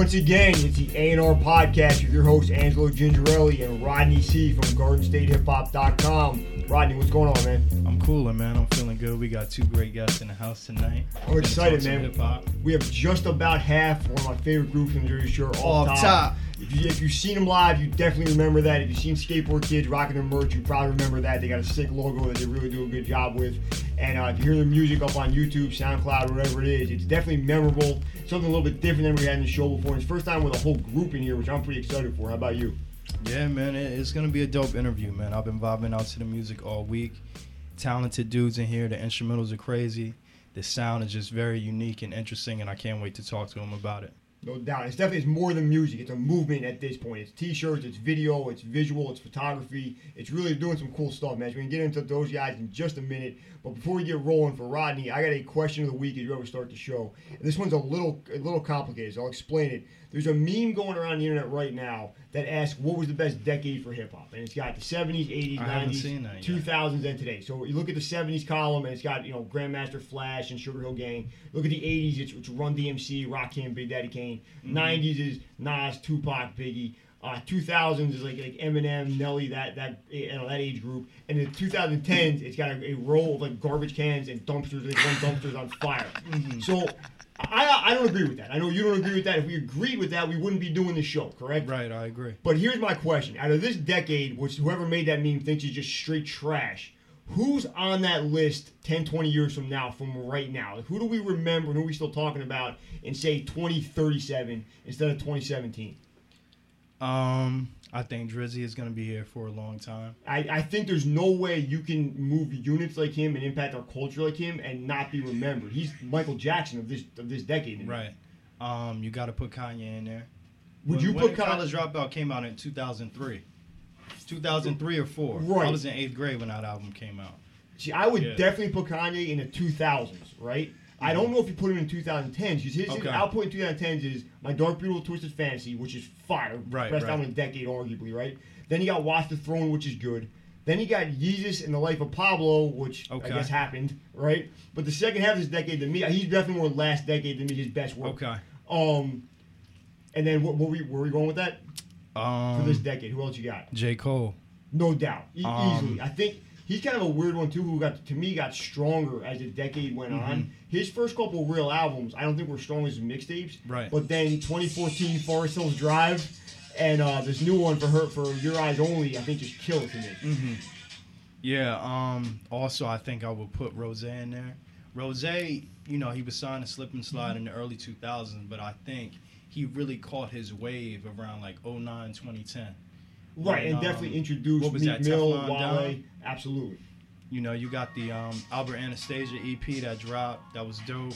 Once again, it's the A&R Podcast with your host, Angelo Gingerelli and Rodney C. from GardenStateHipHop.com. Rodney, what's going on, man? I'm cooler, man. I'm feeling good. We got two great guests in the house tonight. I'm excited, man. Hip hop. We have just about half one of my favorite groups in Jersey Shore off, Off top. If, you, if you've seen them live, you definitely remember that. If you've seen Skateboard Kids rocking their merch, you probably remember that. They got a sick logo that they really do a good job with. And uh, if you hear the music up on YouTube, SoundCloud, whatever it is, it's definitely memorable. Something a little bit different than we had in the show before. It's first time with a whole group in here, which I'm pretty excited for. How about you? Yeah, man. It's gonna be a dope interview, man. I've been vibing out to the music all week. Talented dudes in here. The instrumentals are crazy. The sound is just very unique and interesting, and I can't wait to talk to them about it. No doubt. It's definitely it's more than music. It's a movement at this point. It's t-shirts, it's video, it's visual, it's photography. It's really doing some cool stuff, man. So we're gonna get into those guys in just a minute. But before we get rolling for Rodney, I got a question of the week as you ever start the show. And this one's a little a little complicated, so I'll explain it. There's a meme going around the internet right now that asks what was the best decade for hip hop, and it's got the 70s, 80s, I 90s, seen that yet. 2000s, and today. So you look at the 70s column, and it's got you know Grandmaster Flash and Sugar Hill Gang. Look at the 80s, it's, it's Run DMC, Rakim, Big Daddy Kane. Mm-hmm. 90s is Nas, Tupac, Biggie. Uh, 2000s is like like Eminem, Nelly, that that you know that age group, and in 2010s it's got a, a row of like garbage cans and dumpsters, like dumpster's on fire. Mm-hmm. So I I don't agree with that. I know you don't agree with that. If we agreed with that, we wouldn't be doing the show, correct? Right, I agree. But here's my question: Out of this decade, which whoever made that meme thinks is just straight trash, who's on that list 10, 20 years from now, from right now? Like, who do we remember and who are we still talking about in, say, 2037 instead of 2017? Um, I think Drizzy is gonna be here for a long time. I, I think there's no way you can move units like him and impact our culture like him and not be remembered. He's Michael Jackson of this of this decade. Right. Um, you got to put Kanye in there. Would When- you when put Kanye? College Dropout came out in 2003. 2003 or four. Right. I was in eighth grade when that album came out. See, I would Yeah. definitely put Kanye in the 2000s, right? I don't know if you put him in 2010s. His, his Okay. output in 2010s is My Dark Beautiful Twisted Fantasy, which is fire. Right, Best right. album in a decade, arguably, right? Then you got Watch the Throne, which is good. Then you got Yeezus and the Life of Pablo, which Okay. I guess happened, right? But the second half of this decade, to me, he's definitely more last decade than me, his best work. Okay. Um, and then what, what were we, where were we going with that Um, for this decade? Who else you got? J. Cole. No doubt, e- Um, easily. I think he's kind of a weird one too. Who got to me got stronger as the decade went Mm-hmm. on. His first couple real albums, I don't think were strong as mixtapes. Right. But then 2014 Forest Hills Drive, and uh, this new one for her for Your Eyes Only, I think just killed it to me. Mm-hmm. Yeah. Um. Also, I think I would put Ross in there. Ross, you know, he was signed to Slip and Slide in the early 2000s, but I think he really caught his wave around like 09, 2010. Right, and um, definitely introduced what was Meek that, Mill, Teflon Wale, absolutely. You know, you got the um, Albert Anastasia EP that dropped. That was dope.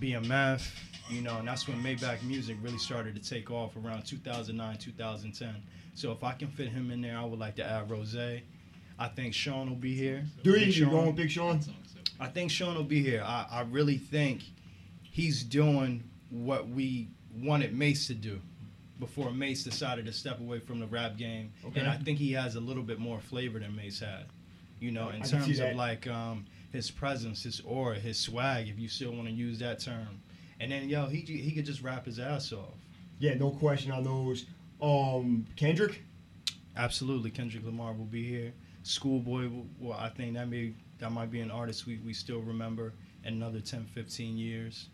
BMF. You know, and that's when Maybach Music really started to take off around 2009, 2010. So if I can fit him in there, I would like to add Ross. I think Sean will be here. Do you Big you Sean. going Big Sean? I think Sean will be here. I, I really think he's doing what we wanted Mase to do before Mase decided to step away from the rap game. Okay. And I think he has a little bit more flavor than Mase had. You know, in I terms of like um, his presence, his aura, his swag, if you still want to use that term. And then yo, he he could just rap his ass off. Yeah, no question on those. Um, Kendrick. Absolutely, Kendrick Lamar will be here. Schoolboy, well, I think that may that might be an artist we, we still remember in another 10, 15 years.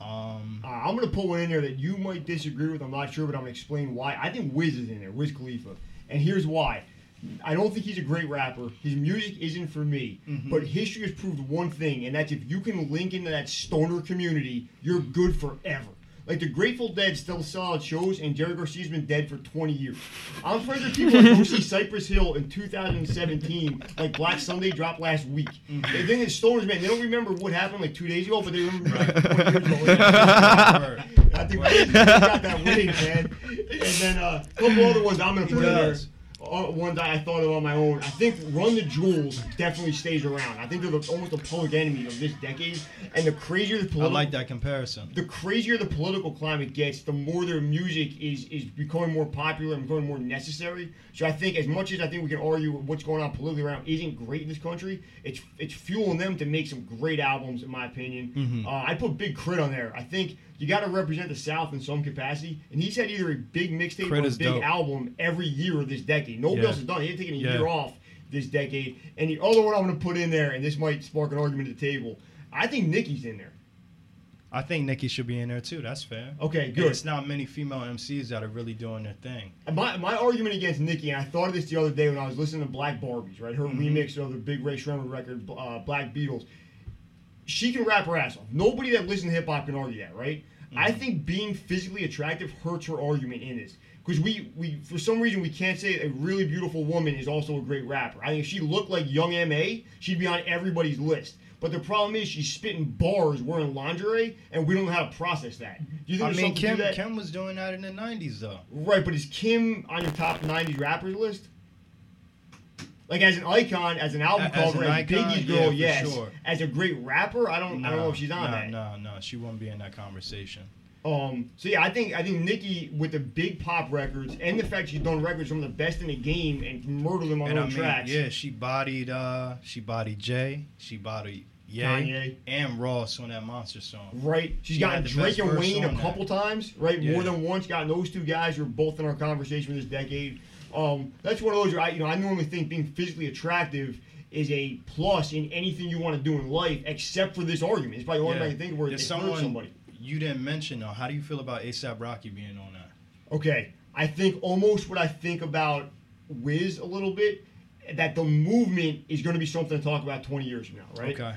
Um, Uh, I'm gonna put one in there that you might disagree with. I'm not sure, but I'm gonna explain why. I think Wiz is in there, Wiz Khalifa, and here's why. I don't think he's a great rapper. His music isn't for me. Mhm. But history has proved one thing, and that's if you can link into that stoner community, you're good forever. Like the Grateful Dead still sell out shows, and Jerry Garcia's been dead for 20 years. I'm friends with people that go see Cypress Hill in 2017, like Black Sunday dropped last week. The thing is, stoners, man, they don't remember what happened like two days ago, but they remember like 20 years ago. I think Wiz got that wig, man. And then uh, a couple other ones I'm gonna put in there. Uh, ones I thought of on my own. I think Run the Jewels definitely stays around. I think they're the, almost the public enemy of this decade. And the crazier the political, I like that comparison. the crazier the political climate gets, the more their music is is becoming more popular and becoming more necessary. So I think as much as I think we can argue what's going on politically around isn't great in this country, it's it's fueling them to make some great albums, in my opinion. Mhm. Uh, I put Big K.R.I.T. on there. I think you got to represent the South in some capacity. And he's had either a big mixtape Crit or a big dope. album every year of this decade. Nobody Yeah. else has done it. He had taken a Yeah. year off this decade. And the other one I'm going to put in there, and this might spark an argument at the table. I think Nicki's in there. I think Nicki should be in there too. That's fair. Okay, And good. It's not many female MCs that are really doing their thing. My, my argument against Nicki, and I thought of this the other day when I was listening to Black Barbies, right? Her Mhm. remix of the Big Rae Sremmurd record, uh, Black Beatles. She can rap her ass off. Nobody that listens to hip hop can argue that, right? I mm-hmm. think being physically attractive hurts her argument in this. Because we, we, for some reason, we can't say a really beautiful woman is also a great rapper. I think if she looked like Young M.A., she'd be on everybody's list. But the problem is she's spitting bars wearing lingerie, and we don't know how to process that. Do you think I mean, Kim? Kim was doing that in the '90s though. Right, but is Kim on your top 90s rappers list? Like as an icon, as an album as cover, an as, icon, Biggie's girl, for yes. sure. As a great rapper, I don't, I don't know if she's on no, that. No, no, she won't be in that conversation. Um, so yeah, I think I think Nicki with the big pop records and the fact she's done records from the best in the game and murdered them on and her I mean, tracks. yeah, she bodied, uh, she bodied Jay, she bodied Ye, Kanye. and Ross on that Monster song. Right, she's She gotten Drake and Wayne a on that. couple times, right? Yeah. More than once. Gotten those two guys who are both in our conversation for this decade. Um, that's one of those. Where I, you know, I normally think being physically attractive is a plus in anything you want to do in life, except for this argument. It's probably the only Yeah. thing I can think of where it There's someone somebody. you didn't mention though. How do you feel about ASAP Rocky being on that? Okay, I think almost what I think about Wiz a little bit, that the movement is going to be something to talk about 20 years from now, right? Okay.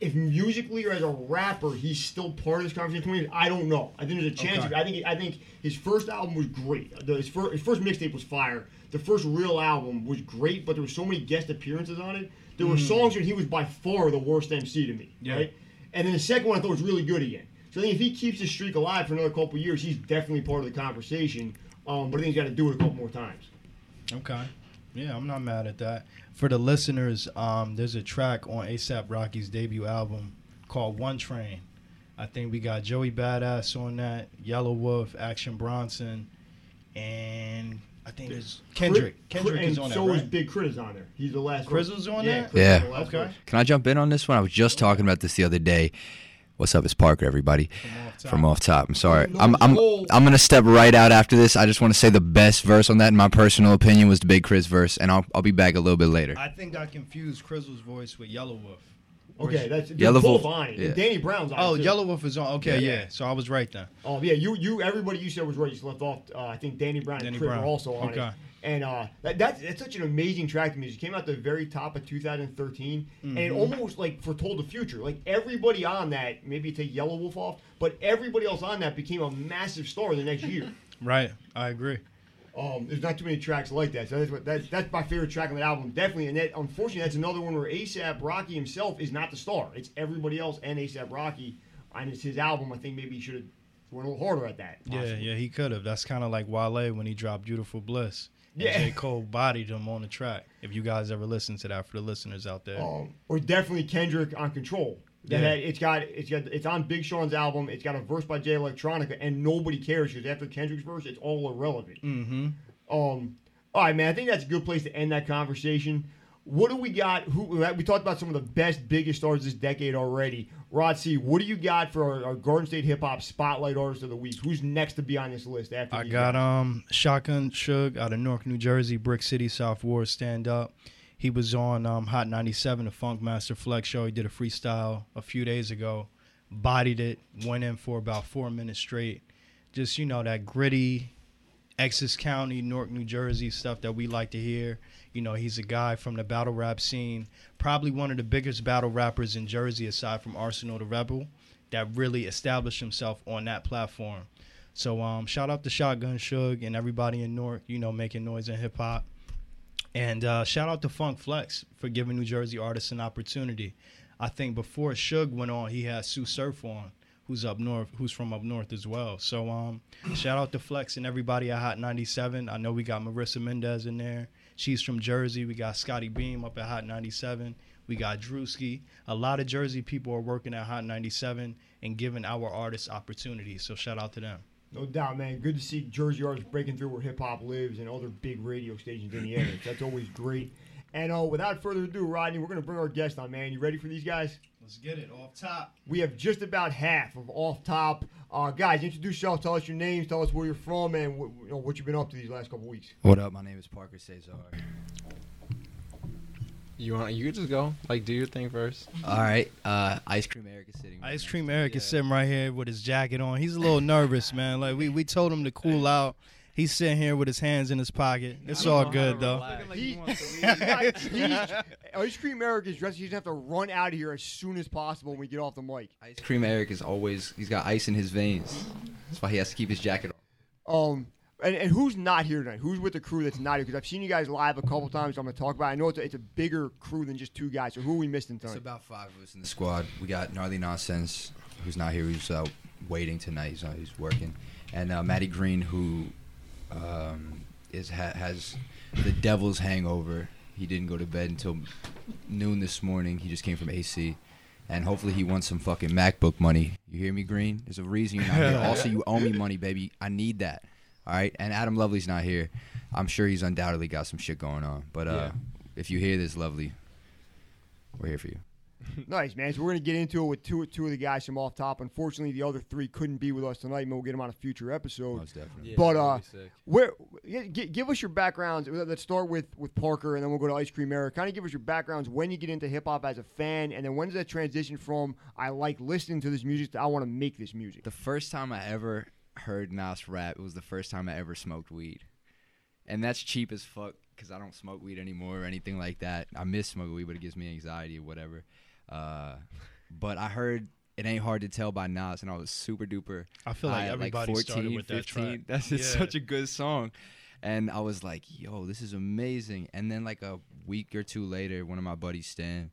If musically or as a rapper he's still part of this conversation, 20 I don't know. I think there's a chance. Okay. I think I think his first album was great. His, first, his first mixtape was fire. The first real album was great, but there were so many guest appearances on it. There were songs where he was by far the worst MC to me. Yeah. right? And then the second one I thought was really good again. So I think if he keeps his streak alive for another couple years, he's definitely part of the conversation. Um, but I think he's got to do it a couple more times. Okay. Yeah, I'm not mad at that. For the listeners, um, there's a track on ASAP Rocky's debut album called One Train. I think we got Joey Badass on that, Yelawolf, Action Bronson, and I think there's Kendrick. Kendrick and is on that. so that, is right? Big K.R.I.T. on there. He's the last. Crizzle's on yeah, that? Crizzle's Yeah. Okay. verse. Can I jump in on this one? I was just talking about this the other day. What's up? It's Parker, everybody. From off top. From off top. I'm sorry. I'm I'm. I'm gonna step right out after this. I just want to say the best verse on that, in my personal opinion, was the Big Chris verse, and I'll I'll be back a little bit later. I think I confused Crizzle's voice with Yelawolf. Okay, that's they're Yellow both Wolf, on it. yeah. Danny Brown's on Oh, too. Yellow Wolf is on. Okay, Yeah. yeah. So I was right then. Oh yeah, you you everybody you said was right. You just left off. Uh, I think Danny Brown Danny and Crit Brown. were also on Okay. it. And uh, that, that's that's such an amazing track to me. It came out the very top of 2013, and it Mhm. almost like foretold the future. Like everybody on that, maybe take Yelawolf off, but everybody else on that became a massive star the next year. Right. I agree. Um, there's not too many tracks like that. So that's what that's that's my favorite track on the album, definitely. And that unfortunately that's another one where ASAP Rocky himself is not the star. It's everybody else and ASAP Rocky. And it's his album. I think maybe he should have went a little harder at that. Yeah, possibly. yeah, he could have. That's kind of like Wale when he dropped "Beautiful Bliss." Yeah. J. Cole bodied him on the track. If you guys ever listen to that, for the listeners out there, Um, or definitely Kendrick on Control. That Yeah. had, it's got it's got it's on Big Sean's album. It's got a verse by Jay Electronica, and nobody cares because after Kendrick's verse, it's all irrelevant. mm-hmm. Um, all right, man. I think that's a good place to end that conversation. What do we got? Who we talked about some of the best, biggest stars this decade already. Rod C, what do you got for our, our Garden State Hip Hop Spotlight Artist of the Week? Who's next to be on this list after? I got guys? um Shotgun Suge out of Newark, New Jersey, Brick City, South Ward, stand up. He was on um, Hot 97, the Funk Master Flex show. He did a freestyle a few days ago, bodied it, went in for about four minutes straight. Just you know that gritty, Essex County, Newark, New Jersey stuff that we like to hear. You know, he's a guy from the battle rap scene, probably one of the biggest battle rappers in Jersey aside from Arsonal the Rebel, that really established himself on that platform. So um, shout out to Shotgun Suge and everybody in Newark, you know, making noise in hip hop. And uh, shout out to Funk Flex for giving New Jersey artists an opportunity. I think before Suge went on, he had Sue Surf on, who's up north, who's from up north as well. So um, shout out to Flex and everybody at Hot 97. I know we got Marisa Mendez in there. She's from Jersey. We got Scottie Beam up at Hot 97. We got Drewski. A lot of Jersey people are working at Hot 97 and giving our artists opportunities. So shout out to them. No doubt, man. Good to see Jersey artists breaking through where hip hop lives and other big radio stations in the area. That's always great. And uh, without further ado, Rodney, we're going to bring our guest on, man. You ready for these guys? Let's get it off top. We have just about half of off top. Uh, guys, introduce yourself. Tell us your names. Tell us where you're from and what, you know, what you've been up to these last couple weeks. What up? My name is Parker Cesar. You want you just go like do your thing first. All right. Uh, Ice Cream Eric is sitting. right Ice Cream to me. Eric is sitting right here with his jacket on. He's a little nervous, man. Like we, we told him to cool out. He's sitting here with his hands in his pocket. It's all good though. He- He's- Ice Cream Eric is dressed. He doesn't have to run out of here as soon as possible when we get off the mic. Ice Cream Eric is always. He's got ice in his veins. That's why he has to keep his jacket on. Um, and, and who's not here tonight? Who's with the crew that's not here? Because I've seen you guys live a couple times. I'm going to talk about. it. I know it's a, it's a bigger crew than just two guys. So who are we missing It's tonight? It's about five of us in the squad. We got Gnarly Nonsense, who's not here. Who's uh, waiting tonight. He's, uh, he's working, and uh, Matty Green, who um, is ha- has the devil's hangover. He didn't go to bed until noon this morning. He just came from AC. And hopefully he wants some fucking MacBook money. You hear me, Green? There's a reason you're not here. also, you owe me money, baby. I need that. All right. And Adam Lovely's not here. I'm sure he's undoubtedly got some shit going on. But uh, Yeah. if you hear this, Lovely, we're here for you. Nice, man. So we're going to get into it with two two of the guys from off top. Unfortunately, the other three couldn't be with us tonight. Maybe we'll get them on a future episode. Most definitely. Yeah, But, uh. Where g- g- give us your backgrounds. Let's start with with Parker, and then we'll go to Ice Cream Eric. Kind of give us your backgrounds when you get into hip hop as a fan, and then when does that transition from I like listening to this music to I want to make this music. The first time I ever heard Nas rap, it was the first time I ever smoked weed. And that's cheap as fuck because I don't smoke weed anymore or anything like that. I miss smoking weed, but it gives me anxiety or whatever. Uh, but I heard It Ain't Hard to Tell by Nas, and I was super duper. I feel like high at, everybody started with that track. That's just Yeah. such a good song. And I was like, yo, this is amazing. And then like a week or two later, one of my buddies, Stan,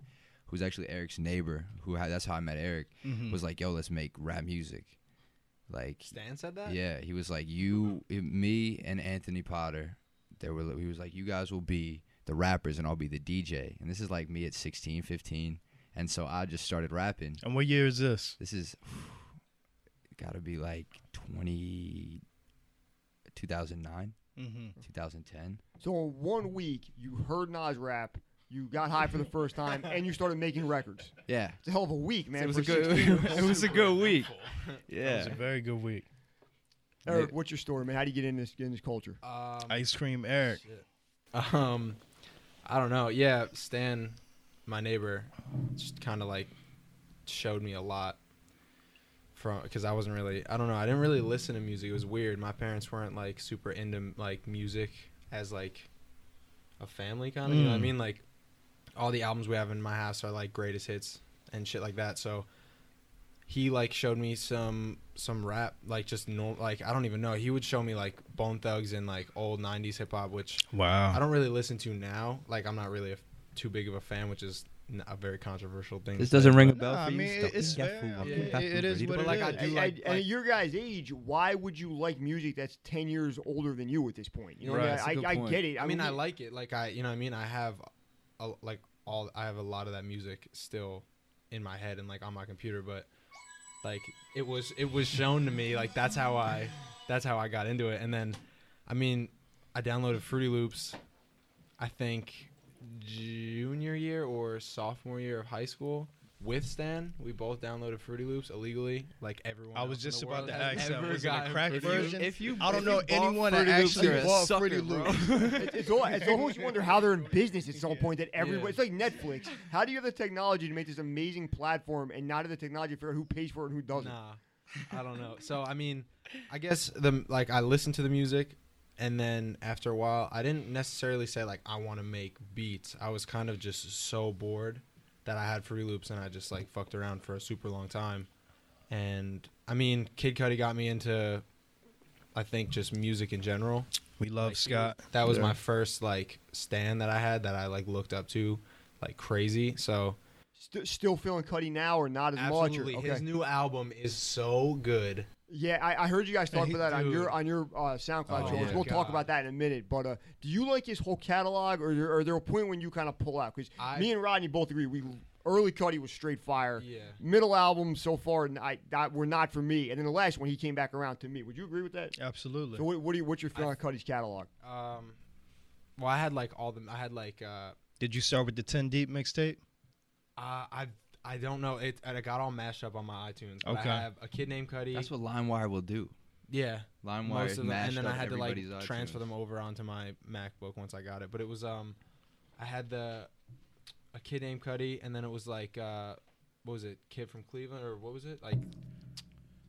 who's actually Eric's neighbor, who had, that's how I met Eric, Mhm. was like, yo, let's make rap music. Like, Stan said that. yeah, he was like, you, me, and Anthony Potter. There were. He was like, you guys will be the rappers, and I'll be the DJ. And this is like me at 16, 15, and so I just started rapping. And what year is this? This is got to be like 20, 2009, Mm-hmm. 2010. So in one week, you heard Nas rap, you got high for the first time, and you started making records. Yeah, It's a hell of a week, man. it was a good. 16. it was a good week. Yeah, it was a very good week. Eric, what's your story, man? How do you get in this get in this culture? Um, Ice Cream Eric. Um, I don't know. Yeah, Stan, my neighbor, just kind of like showed me a lot from because I wasn't really. I don't know. I didn't really listen to music. It was weird. My parents weren't like super into like music as like a family kind of. You know what I Mm. mean? Like all the albums we have in my house are like greatest hits and shit like that. So he like showed me some some rap like just no like I don't even know. He would show me like Bone Thugs and like old '90s hip hop, which Wow. I don't really listen to now. Like I'm not really a, too big of a fan, which is a very controversial thing. This doesn't ring a bell Nah, for I you. mean, Stop it's being fair. careful. Yeah, Welcome it- back it to is Radio what But it like I do And, like, and- and like at your guys' age, why would you like music that's ten years older than you at this point? You know, what Right, I, mean? I, I get it. I mean, I like it. Like I, you know, what I mean, I have, a, like all, I have a lot of that music still in my head and like on my computer, but like it was, it was shown to me. Like that's how I, that's how I got into it. And then, I mean, I downloaded Fruity Loops. I think junior year or sophomore year of high school. With Stan, we both downloaded Fruity Loops illegally, like everyone. I was else in just the about world to has ask that. ever Was it a gotten crack version? If you, I don't if know anyone that actually you're bought Fruity. Loops. it's, it's, it's almost wonder how they're in business at some point that everyone Yeah. it's like Netflix. How do you have the technology to make this amazing platform and not have the technology to figure out who pays for it and who doesn't? Nah, I don't know. So I mean, I guess the like I listened to the music, and then after a while, I didn't necessarily say like I want to make beats. I was kind of just so bored that I had Fruity Loops, and I just like fucked around for a super long time. And I mean, Kid Cudi got me into, I think, just music in general. We love Like, Scott. That was Yeah. my first like stand that I had that I like looked up to, like crazy. So St- still feeling Cudi now or not as absolutely, much? Or, okay. his new album is so good. Yeah, I, I heard you guys talk about that on your on your uh, SoundCloud Oh, show. yeah. We'll talk about that in a minute. But uh, do you like his whole catalog, or, or, or there a point when you kind of pull out? Because me and Rodney both agree. We early Cudi was straight fire. Yeah. Middle album so far, n- I, that were not for me. And then the last one, he came back around to me. Would you agree with that? Absolutely. So what, what do you, what's your feeling on Cudi's catalog? Um, well, I had like all the I had like uh, Did you start with the 10 Deep mixtape? uh I I don't know. It and it got all mashed up on my iTunes. But Okay. I have a kid named Cudi. That's what LimeWire will do. yeah. LimeWire most of them, mashed and then I had to like everybody's transfer them over onto my MacBook once I got it. But it was um, I had the a kid named Cudi, and then it was like uh, what was it? Kid from Cleveland or what was it? Like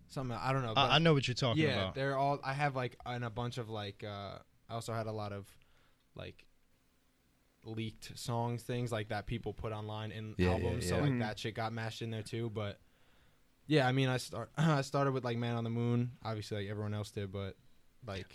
something I don't know. but- I, I know what you're talking yeah, about. they're all. I have like and a bunch of like. uh I also had a lot of like leaked songs, things like that people put online in Yeah, yeah, albums. So yeah. like Mhm. that shit got mashed in there too. But yeah, I mean, I start. I started with like Man on the Moon, obviously like everyone else did, but like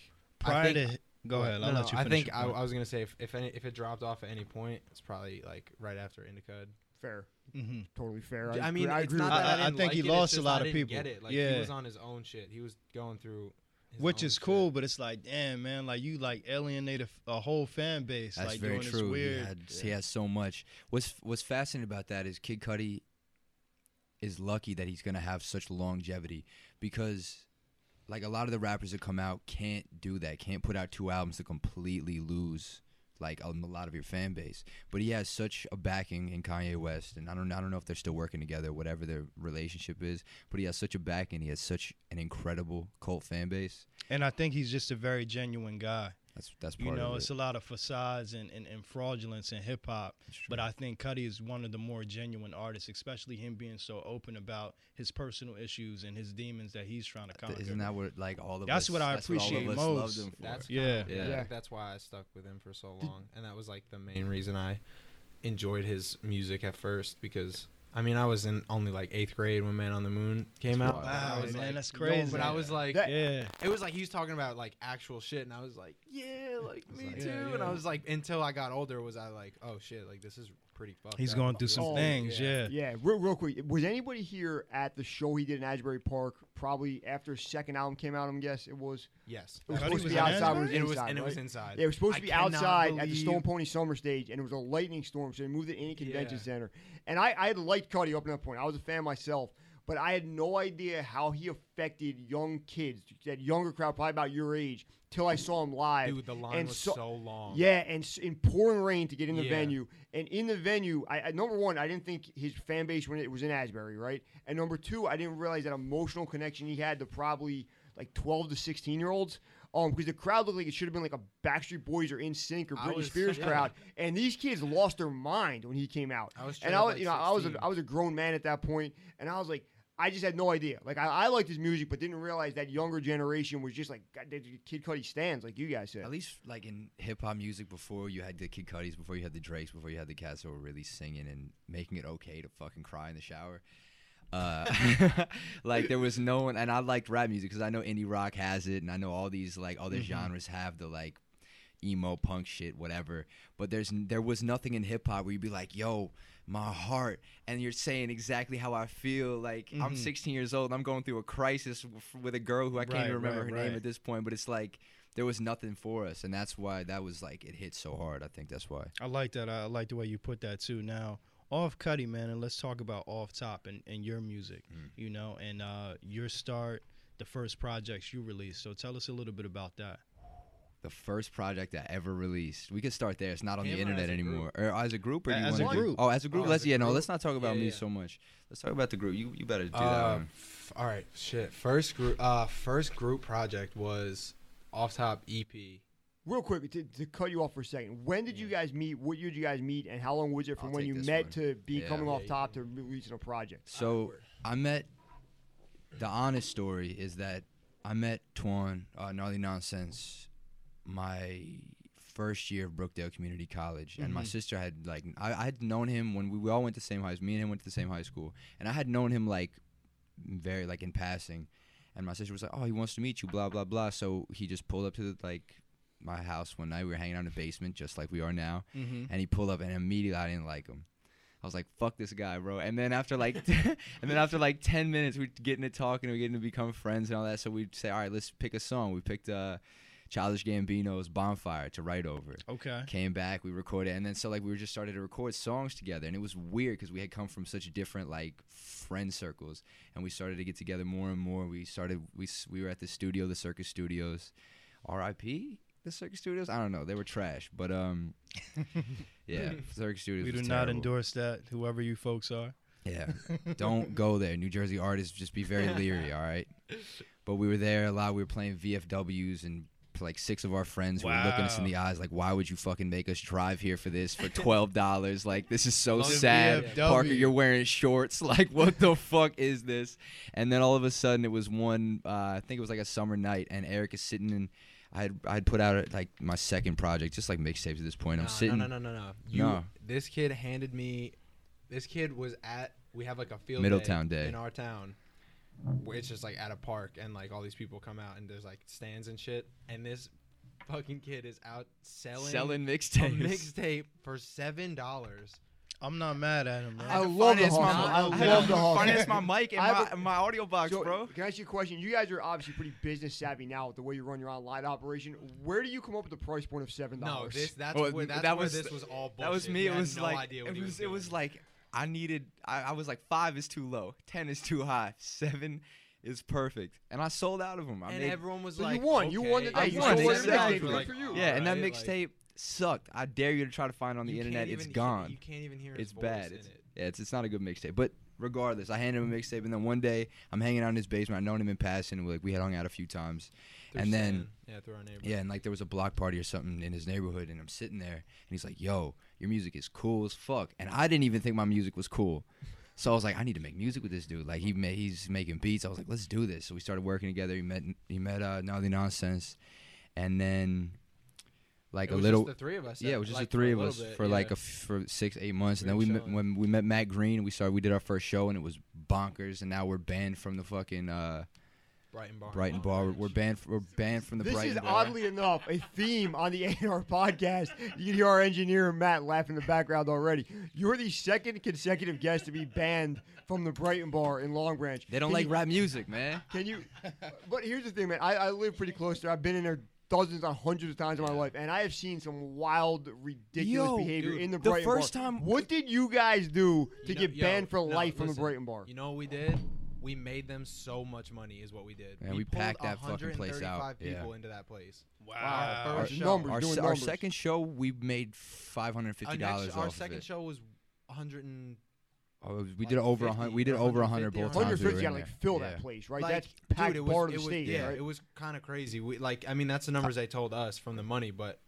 I Prior think- to go ahead, I'll no, let you I think I. I was gonna say if if, any, if it dropped off at any point, it's probably like right after Indicud. Fair, Mhm. totally fair. I, mean, agree, I agree not that I- I, I didn't think like he it, it's lost a lot of people. Get it? Like Yeah. he was on his own shit. He was going through. His Which is cool, but it's like, damn, man, like you like alienate a, a whole fan base, That's like very doing true. weird. He, had, he has so much. What's What's fascinating about that is Kid Cudi is lucky that he's gonna have such longevity because, like a lot of the rappers that come out can't do that. Can't put out two albums to completely lose like a, lot of your fan base. But he has such a backing in Kanye West, and I don't I don't know if they're still working together, whatever their relationship is. But he has such a backing. He has such an incredible cult fan base. and I think he's just a very genuine guy. That's that's You know, of it's it. a lot of facades and, and, and fraudulence in hip hop. But I think Cudi is one of the more genuine artists, especially him being so open about his personal issues and his demons that he's trying to conquer. Isn't that what like all of That's us? what I that's all of appreciate us most. loved him for. That's Yeah. kinda- Yeah. I Yeah. that's why I stuck with him for so long, and that was like the main reason I enjoyed his music at first because I mean I was in only like eighth grade when Man on the Moon came out. wild. Wow, man, like- that's crazy. But I was like, That- yeah. it was like he was talking about like actual shit, and I was like, yeah, like me like- too. Yeah, And. I was like, until I got older, was I like, oh shit, like this is pretty fucked. He's going through some Oh, things, yeah. Yeah, real, real quick. Was anybody here at the show he did in Asbury Park? Probably after his second album came out. I'm guess it was. Yes, It was Cudi supposed to be outside, it was Asbury? and it was inside, and it was inside. Yeah, it was supposed I to be cannot outside at the Stone Pony Summer Stage, and it was a lightning storm, so they moved it in a convention Yeah. center. And I, I had liked Cudi up to that point. I was a fan myself, but I had no idea how he affected young kids, that younger crowd, probably about your age, till I saw him live. Dude, the line And was so- so, long. Yeah, and in pouring rain to get in the Yeah. venue, and in the venue, I, I number one, I didn't think his fan base when it was in Asbury, right? And number two, I didn't realize that emotional connection he had to probably like twelve to sixteen year olds. Um, because the crowd looked like it should have been like a Backstreet Boys or NSYNC or Britney was- Spears yeah. crowd, and these kids lost their mind when he came out. I was and I was, like, you know, I was a, 16. I was a grown man at that point, and I was like. I just had no idea. Like I, I liked his music, but didn't realize that younger generation was just like God, the Kid Cudi stands, like you guys said. At least like in hip hop music, before you had the Kid Cudis, before you had the Drakes, before you had the cats that were really singing and making it okay to fucking cry in the shower. Uh, like there was no one, and I liked rap music because I know indie rock has it, and I know all these like other genres have the like emo punk shit whatever but there's there was nothing in hip hop where you'd be like yo my heart and you're saying exactly how i feel like i'm Mhm. 16 years old and i'm going through a crisis with a girl who i can't Right, even remember right, her name at this point but it's like there was nothing for us and that's why that was like it hit so hard i think that's why I like that. I like the way you put that too. Now, off Cudi, man, and let's talk about off top and, and your music, Mm. you know, and uh, your start, the first projects you released. So tell us a little bit about that. The first project I ever released. We could start there. It's not on Him the internet as anymore. Or as a group, or do you As a wanna- group. Oh, as a group. Oh, let's a yeah. No, let's not talk about Yeah, me yeah. so much. Let's talk about the group. You you better do Uh, that. f- all right, shit. First group, uh, first group project was off top EP. Real quick, to, to cut you off for a second, when did you guys meet? What year did you guys meet? And how long was it from I'll when you met one. to be Yeah. coming Yeah, off top can- to releasing a project? So I met. The honest story is that I met Twan, uh, gnarly nonsense, my first year of Brookdale Community College, and my Mhm. sister had like I, I had known him when we, we all went to the same high school. Me and him went to the same high school, and I had known him like very like in passing, and my sister was like, "Oh, he wants to meet you," blah blah blah. So he just pulled up to like my house one night. We were hanging out in the basement, just like we are now, Mm-hmm. and he pulled up, and immediately I didn't like him. I was like, "Fuck this guy, bro." And then after like, and then after like ten minutes, we get into talking, we're getting to become friends and all that. So we'd say, "All right, let's pick a song." We picked uh, Childish Gambino's "Bonfire" to write over. Okay. Came back, we recorded, and then so like we were just started to record songs together, and it was weird because we had come from such different like friend circles, and we started to get together more and more. We started, we we were at the studio, the Circus Studios, R.I.P. The Circus Studios. I don't know, they were trash, but um, yeah, Circus Studios. We do not terrible. endorse that, whoever you folks are. Yeah, don't go there. New Jersey artists just be very leery. All right, but we were there a lot. We were playing VFWs and like six of our friends were looking us in the eyes like, "Why would you fucking make us drive here for this for twelve dollars? Like this is so sad." VFW. Parker, you're wearing shorts. Like what the fuck is this? And then all of a sudden it was one. Uh, I think it was like a summer night, and Eric is sitting in. I had I had put out like my second project, just like mixtapes at this point. I'm sitting. No, no, no, no, no. You, No. This kid handed me. This kid was at. We have like a field Middletown Day. in our town. Where it's just like at a park and like all these people come out and there's like stands and shit and this fucking kid is out selling Selling a mixtapes. mixtape for seven dollars. I'm not mad at him, bro. I love the finance hustle. I I love the to hustle. Finance my mic and my, a- my audio box, So, bro. Can I ask you a question? You guys are obviously pretty business savvy now with the way you run your online operation. Where do you come up with the price point of seven dollars? No, this that's Oh, where that's that where was- this was all bullshit. That was me. It was no like idea what it was. was It was like I needed. I, I was like five is too low, ten is too high, seven is perfect, and I sold out of them. I and made, everyone was So you like, won. You won the day. You I sold one $7 mixtape. We're Good like, for you. yeah, and that alright, like, mixtape sucked. I dare you to try to find it on the internet. even It's hear- gone. you can't even hear his it's bad. in It's, it. yeah, it's it's not a good mixtape. But regardless, I handed him a mixtape, and then one day I'm hanging out in his basement. I known him in passing. we like we had hung out a few times, Through and then yeah, through our neighborhood. yeah, and like there was a block party or something in his neighborhood, and I'm sitting there, and he's like, "Yo, your music is cool as fuck," and I didn't even think my music was cool. So I was like, I need to make music with this dude. Like he ma- he's making beats. I was like, let's do this. So we started working together. He met he met uh, Gnarly Nonsense, and then like It a was little just the three of us. yeah, it was just like, the three of us bit, for like yeah. a f- for six eight months, and then we met when we met Matt Green and we started we did our first show and it was bonkers, and now we're banned from the fucking uh, Brighton Bar. Brighton oh, Bar. We're banned we're banned from the This Brighton is Bar. oddly enough a theme on the A&R podcast. You can hear our engineer Matt laughing in the background already. You're the second consecutive guest to be banned from the Brighton Bar in Long Branch. they don't Can like you- rap music, man. Can you? But here's the thing, man. I, I live pretty close there. I've been in there dozens and hundreds of times in my life, and I have seen some wild, ridiculous Yo, behavior dude, in the Brighton Bar. the first Bar. time- what did you guys do to You know- get yo, banned for no, life from the Brighton Bar? You know what we did? We made them so much money, is what we did. And we pulled packed that fucking place out, 135 people yeah. into that place. wow. Wow, Our, first show. numbers, Our, doing se- our second show, we made five hundred fifty Our, dollars next, off our of second it. show was 100 and Oh, was- we like did over a 50 hundred. We did over a hundred 150 both or times. we were 150, in yeah, like there. fill Yeah. that place, right? like, That's dude, packed it was, part it of the was, stage, yeah, right? it was kind of crazy. We like, I mean, that's the numbers they told us from the money, but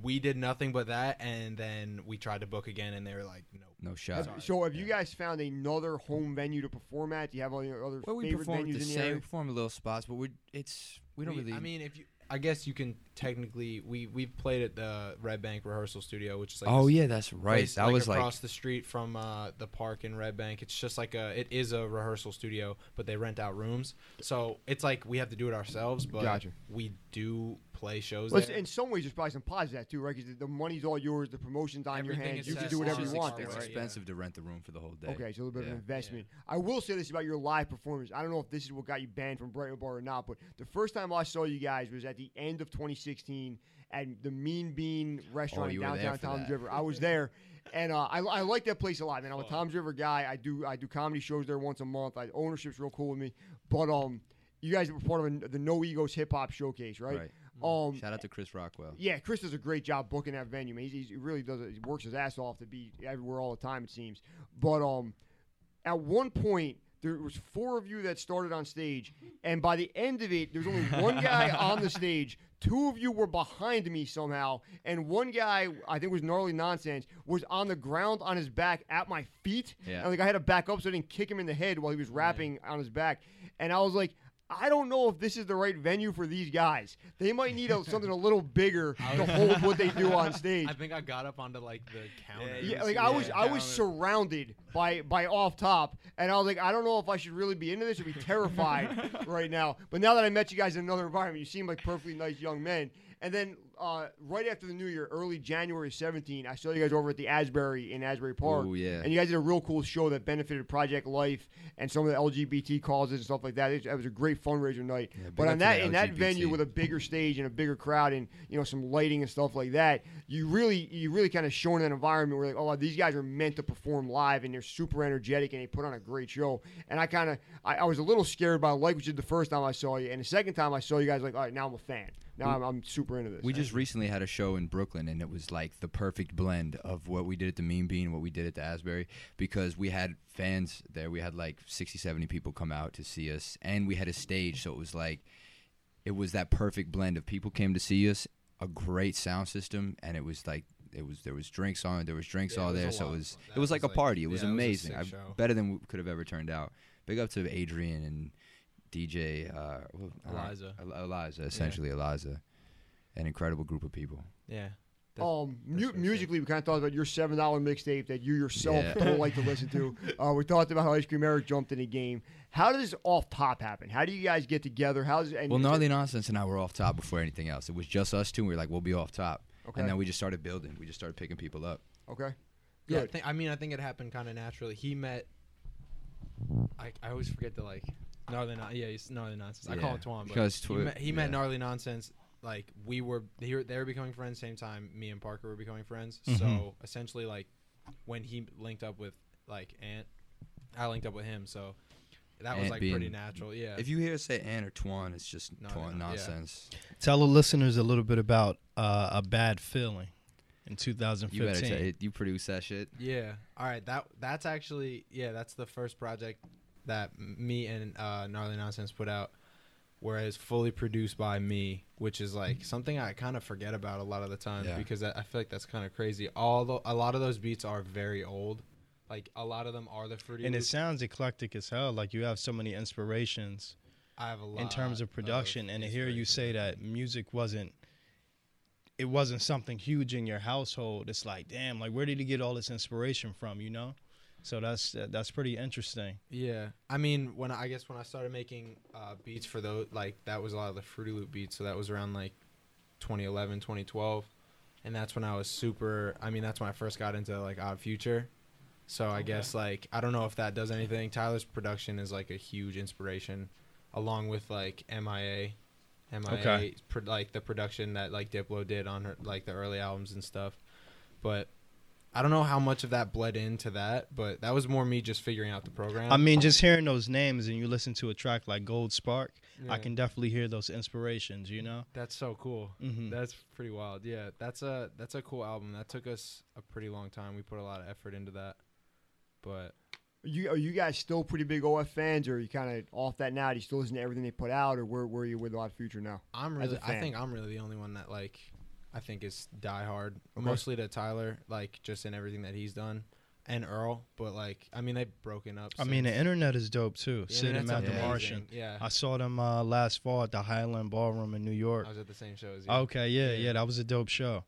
we did nothing but that, and then we tried to book again, and they were like, nope. No shot. Have- so, have you guys found another home venue to perform at? Do you have any other Well, we favorite performed venues the in the same. We area? performed little spots, but we it's we don't really. I mean, if you, I guess you can technically. We we played at the Red Bank Rehearsal Studio, which is like oh yeah, that's right. place, that like, was like across the street from uh, the park in Red Bank. It's just like a. It is a rehearsal studio, but they rent out rooms. So it's like we have to do it ourselves, but Gotcha. we do play shows Well, there. in some ways, there's probably some positives to that too, right? Because the money's all yours, the promotion's on your hands. You can do whatever you want it's right? right? expensive to rent the room for the whole day. Okay, so a little bit of an investment. I will say this about your live performance. I don't know if this is what got you banned from Brighton Bar or not, but the first time I saw you guys was at the end of 2016 at the Mean Bean restaurant Oh, in you downtown Tom's. River. I was there, and uh, I, I like that place a lot, man. I'm a Tom's River guy. I do I do comedy shows there once a month. I, ownership's real cool with me, but um, you guys were part of a, the No Egos Hip Hop Showcase, right? Right. Um, Shout out to Chris Rockwell. yeah, Chris does a great job booking that venue. He really does. It. He works his ass off to be everywhere all the time. It seems. But um, at one point there was four of you that started on stage, and by the end of it, there's only one guy on the stage. Two of you were behind me somehow, and one guy, I think was gnarly nonsense, was on the ground on his back at my feet. Yeah. And like I had to back up so I didn't kick him in the head while he was rapping on his back. And I was like, I don't know if this is the right venue for these guys. They might need a, something a little bigger to hold what they do on stage. I think I got up onto like the counter. Yeah, like I was, I was surrounded by by off top, and I was like, I don't know if I should really be into this or be terrified right now. But now that I met you guys in another environment, you seem like perfectly nice young men. And then uh, right after the new year, early January 17, I saw you guys over at the Asbury in Asbury Park. Ooh, yeah. And you guys did a real cool show that benefited Project Life and some of the LGBT causes and stuff like that. It, it was a great fundraiser night. Yeah, but on that in that venue with a bigger stage and a bigger crowd and you know some lighting and stuff like that, you really you really kind of shown an environment where like oh these guys are meant to perform live and they're super energetic and they put on a great show. And I kind of I, I was a little scared by like we did the first time I saw you, and the second time I saw you guys like all right now I'm a fan. I'm, I'm super into this. We just recently had a show in Brooklyn, and it was like the perfect blend of what we did at the Mean Bean, what we did at the Asbury, because we had fans there. We had like 60, 70 people come out to see us, and we had a stage, so it was like, it was that perfect blend of people came to see us, a great sound system, and it was like. It was there was drinks on there was drinks Yeah, all was there so it was it was like was a like- party it was yeah, it was amazing I, better than we could have ever turned out big up to Adrian and DJ uh, well, I don't know, Eliza. El- Eliza essentially Eliza an incredible group of people Yeah. That- Um, that's mu- musically, we kind of talked about your seven dollar mixtape that you yourself Yeah. don't like to listen to. Uh, we talked about how Ice Cream Eric jumped in the game. How does this off top happen? How do you guys get together? How's and Well, Gnarly Nonsense and I were off top before anything else. It was just us two. And we were like, we'll be off top. Okay. And then we just started building. We just started picking people up. Okay, Yeah, I, think, I mean, I think it happened kind of naturally. He met. I, I always forget to like gnarly non- yeah he's gnarly nonsense. I call Yeah, him Twan, but because he, Tw- met, he met yeah. gnarly nonsense. Like we were they were, they were becoming friends same time. Me and Parker were becoming friends. Mhm. So essentially, like when he linked up with like Ant, I linked up with him. So that was Ant like pretty being- natural. Yeah. If you hear us say Ann or Twan, it's just No, Twan no, yeah. nonsense. Tell the listeners a little bit about uh, a bad feeling in You 2015. better tell it. You produce that shit. Yeah. All right. That that's actually yeah. That's the first project that me and uh, gnarly nonsense put out, whereas fully produced by me, which is like something I kind of forget about a lot of the time Yeah. because I, I feel like that's kind of crazy. All the, a lot of those beats are very old. Like a lot of them are the fruity. and it sounds eclectic as hell. Like you have so many inspirations I have a lot in terms of production. and to hear you say that music wasn't, it wasn't something huge in your household. It's like, damn, like where did he get all this inspiration from? You know, so that's that's pretty interesting. Yeah, I mean, when I, guess when I started making uh, beats for those, like that was a lot of the Fruity Loop beats. So that was around like 2011, 2012, and that's when I was super. I mean, that's when I first got into like Odd Future. So I guess like I don't know if that does anything. Tyler's production is like a huge inspiration, along with like MIA, MIA, Okay. pro- like the production that like Diplo did on her like the early albums and stuff. But I don't know how much of that bled into that, but that was more me just figuring out the program. I mean, just hearing those names and you listen to a track like Gold Spark, I can definitely hear those inspirations. You know. That's so cool. Mhm. That's pretty wild. Yeah, that's a that's a cool album. That took us a pretty long time. We put a lot of effort into that. But You are you guys still pretty big OF fans, or are you kind of off that now? Do you still listen to everything they put out, or where where are you with Odd Future now? I'm really I think I'm really the only one that like I think is die hard. Mostly to Tyler, like just in everything that he's done. And Earl, but like I mean they've broken up. I mean, the internet is dope too. the Syd and internet's Matt the. Martian. Yeah. I saw them uh, last fall at the Highline Ballroom in New York. I was at the same show as you. Okay, yeah, Yeah. yeah, that was a dope show.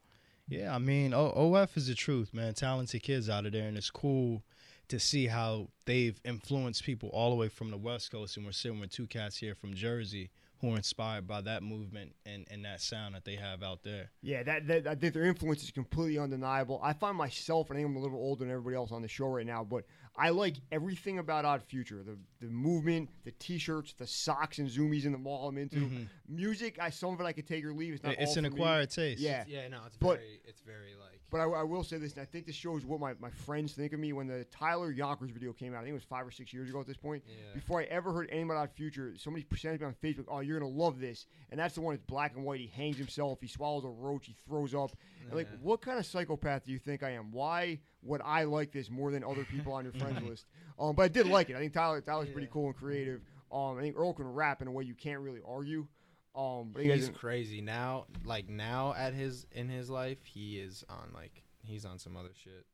Yeah, I mean, o- OF is the truth, man. Talented kids out of there, and it's cool to see how they've influenced people all the way from the West Coast, and we're sitting with two cats here from Jersey who are inspired by that movement and, and that sound that they have out there. Yeah, that, that I think their influence is completely undeniable. I find myself, and I think I'm a little older than everybody else on the show right now, but I like everything about Odd Future. The the movement, the T-shirts, the socks and Zumiez in the mall I'm into. Mhm. Music, I some of it I could take or leave. It's not It's all an for me. acquired taste. Yeah. Yeah, no, it's But- very it's very like But I, I will say this, and I think this shows what my, my friends think of me. When the Tyler Yonkers video came out, I think it was five or six years ago at this point. Yeah. Before I ever heard anything about Future, somebody presented me on Facebook, oh, you're going to love this. And that's the one that's black and white. He hangs himself, he swallows a roach, he throws up. And, Like, what kind of psychopath do you think I am? Why would I like this more than other people on your friends list? Um, but I did like it. I think Tyler Tyler's pretty cool and creative. Um, I think Earl can rap in a way you can't really argue. Um, but he's crazy now. Like now at his in his life, he is on like he's on some other shit.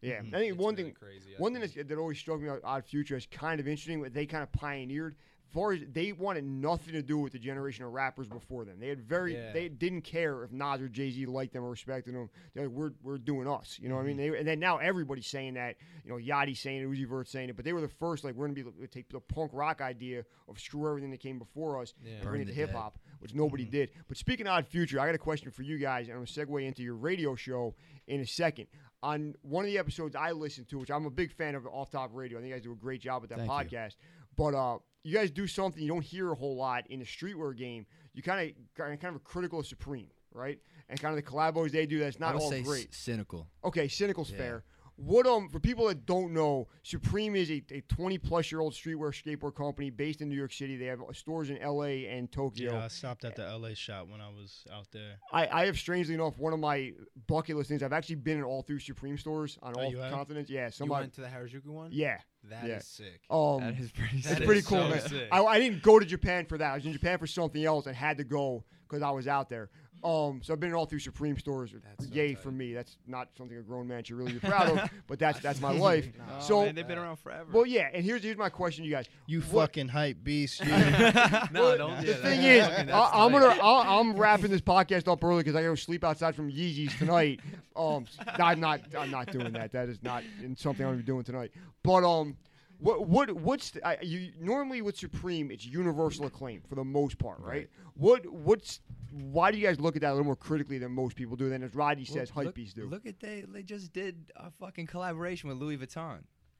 yeah. Mhm. I think It's one really thing crazy. I One thing think. that's, that always struck me about Odd Future is kind of interesting. What they kind of pioneered, as far as they wanted nothing to do with the generation of rappers before them. They had very, Yeah. they didn't care if Nas or Jay Z liked them or respected them. They're like, we're we're doing us. You know what I mean? Mm-hmm. They, and then now everybody's saying that. You know, Yachty saying it, Uzi Vert saying it, but they were the first. Like, we're gonna be we take the punk rock idea of screw everything that came before us Yeah. and Burn bring it the to hip dead. hop, which nobody did. But speaking of Odd Future, I got a question for you guys, and I'm gonna segue into your radio show in a second. On one of the episodes I listened to, which I'm a big fan of Off Top Radio, I think you guys do a great job with that Thank you. podcast. But uh, you guys do something you don't hear a whole lot in the streetwear game. You kind of kind of critical of Supreme, right? And kind of the collabos they do that's not all great. c- cynical. Okay, cynical's Yeah. fair. What um for people that don't know, Supreme is a, a 20 plus year old streetwear skateboard company based in New York City. They have stores in L.A. and Tokyo. Yeah, I stopped at the LA shop when I was out there. I, I have strangely enough one of my bucket list things. I've actually been in all three Supreme stores on Oh, all you continents. Yeah, You somebody. went to the Harajuku one? Yeah, That is yeah. sick. um, that is pretty. That That's pretty cool. so man. sick. I, I didn't go to Japan for that. I was in Japan for something else and had to go because I was out there. Um, so I've been in all three Supreme stores. That's so Yay tight. for me. That's not something a grown man should really be proud of, but that's that's my life. Oh, so, man, they've been around forever. well, yeah. And here's here's my question, to you guys. You What- fucking hype beast. You. no, Well, don't. the yeah, thing is, I, I'm gonna i I'm wrapping this podcast up early because I gotta sleep outside from Yeezys tonight. Um, I'm not I'm not doing that. That is not in something I'm gonna be doing tonight. But um, what what what's the, I, you normally with Supreme it's universal acclaim for the most part, right? Right. What what's why do you guys look at that a little more critically than most people do? Than as Rodney says, Well, look, hypebeasts do. Look at they they just did a fucking collaboration with Louis Vuitton.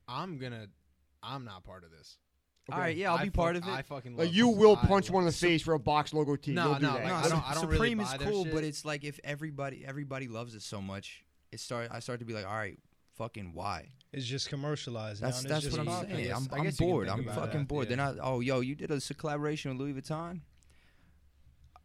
I'm gonna. I'm not part of this. All right, yeah, I'll I be part of it. I fucking like you will I punch one in the this. face for a box logo tee. No, You'll do no, like, no, I don't- I don't Supreme buy is cool, but it's like if everybody everybody loves it so much, it start I start to be like, all right, fucking why? It's just commercialized. That's now, that's it's what I'm just saying. I'm, I I'm guess you can bored. I'm fucking that, bored. yeah. They're not. Oh, yo, you did a collaboration with Louis Vuitton.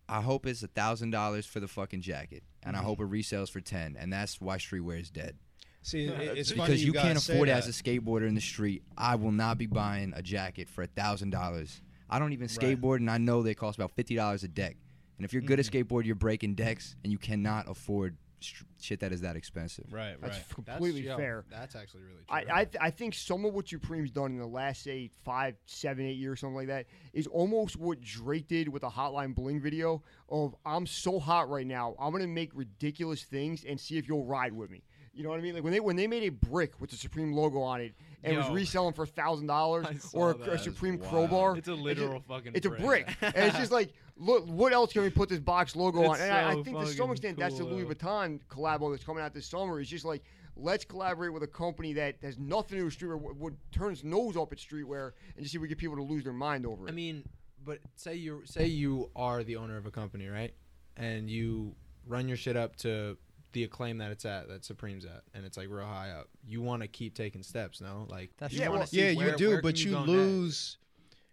I hope it's a thousand dollars for the fucking jacket, and I Mm-hmm. hope it resells for ten, and that's why streetwear is dead. See, it- it's funny because you, guys can't afford it as a skateboarder in the street. I will not be buying a jacket for a thousand dollars. I don't even Right. skateboard, and I know they cost about fifty dollars a deck. And if you're good Mm-hmm. at skateboard, you're breaking decks, and you cannot afford sh- shit that is that expensive. Right, That's right. That's, completely yo, fair. That's actually really true. I I, th- I think some of what Supreme's done in the last say five, seven, eight years, something like that, is almost what Drake did with the Hotline Bling video of I'm so hot right now, I'm gonna make ridiculous things and see if you'll ride with me. You know what I mean? Like when they when they made a brick with the Supreme logo on it and was reselling for thousand dollars I saw or a, that. a That's Supreme wild. crowbar, It's a just- literal fucking It's a brick. brick, and it's just like, look, what else can we put this box logo on? It's And I, I think to some fucking extent that's the Louis. Vuitton collabo that's coming out this summer. It's just like let's collaborate with a company that has nothing to do with streetwear, would, would turn its nose up at streetwear, and just see if we get people to lose their mind over it. I mean, but say you say you are the owner of a company, right? And you run your shit up to the acclaim that it's at, that Supreme's at, and it's like real high up. You want to keep taking steps, no? Like That's you Yeah, wanna well- see yeah, where- you do, but can you, go next. lose.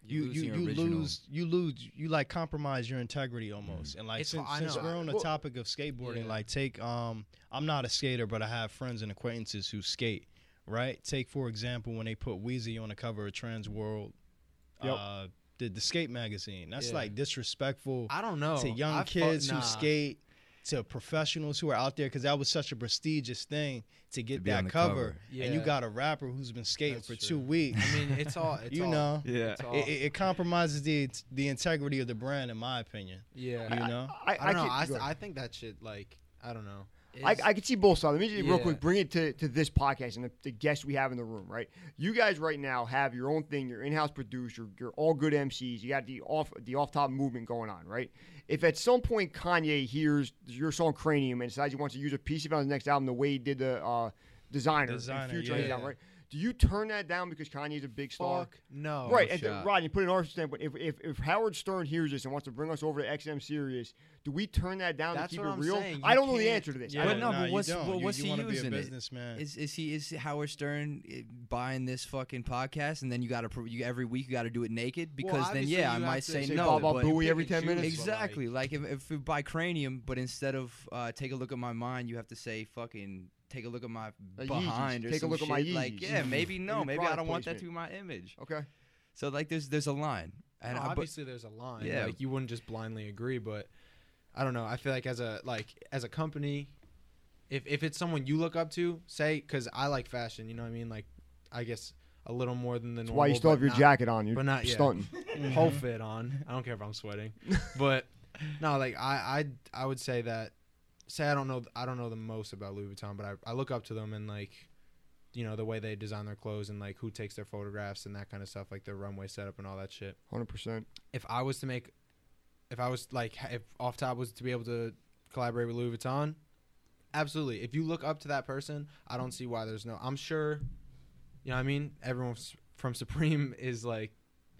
You lose you, you lose you lose you like compromise your integrity almost. And like It's- since, since we're on the Well- topic of skateboarding Yeah. like take um I'm not a skater but I have friends and acquaintances who skate right? Take for example when they put Weezy on the cover of Transworld Yep. uh the, the skate magazine. That's Yeah. like disrespectful I don't know. to young I fu- kids nah. who skate to professionals who are out there because that was such a prestigious thing to get To that the cover, cover. and you got a rapper who's been skating That's for true. two weeks I mean, it's all. It's You all- know. Yeah. all- it, it, it compromises the the integrity of the brand, in my opinion. yeah. You know, I, I don't know. can- I. I think that shit like I don't know. I, I can see both sides. Let me just real quick bring it to, to this podcast and the, the guests we have in the room, right? You guys right now have your own thing. You're in-house producer. You're all good MCs. You got the off the off-top movement going on, right? If at some point Kanye hears your song Cranium and decides he wants to use a piece of it on his next album, the way he did the uh, Desiigner, Desiigner, Future yeah. album, right? Do you turn that down because Kanye's a big star? fuck no. right, no and th- shot. Rodney, put it in our standpoint. If, if if Howard Stern hears this and wants to bring us over to XM Sirius, do we turn that down That's to keep what it I'm real? saying. I don't know the answer to this. Yeah, I But don't no, know. nah, but you what's don't. but You- what's you the wanna be use a in it? businessman. Is is he is Howard Stern eh, buying this fucking podcast and then you got to you every week you got to do it naked because then yeah I might say say no. Baba but- Booey every 10 minutes? Exactly. like- Like, if, if we buy cranium, but instead of uh, take a look at my mind, you have to say fucking take a look at my Yeezys. behind or Take a some look at my shit. Like yeah, maybe Maybe no, maybe I don't want that to be my image. Okay. So like there's there's a line. And No, I, but, obviously there's a line. Yeah. Like you wouldn't just blindly agree, but I don't know. I feel like as a like as a company, if if it's someone you look up to, say because I like fashion, you know what I mean? Like I guess a little more than the That's normal. why you still have your not- jacket on. You're but not- yeah. stunting. whole fit on. I don't care if I'm sweating, but no, like I I I would say that. Say I don't know I don't know the most about Louis Vuitton, but I I look up to them and like. You know the way they design their clothes and like who takes their photographs and that kind of stuff, like their runway setup and all that shit Hundred percent. if I was to make, if I was like, if off top was to be able to collaborate with Louis Vuitton, absolutely. If you look up to that person, I don't see why there's no. I'm sure, you know, what I mean, everyone from Supreme is like,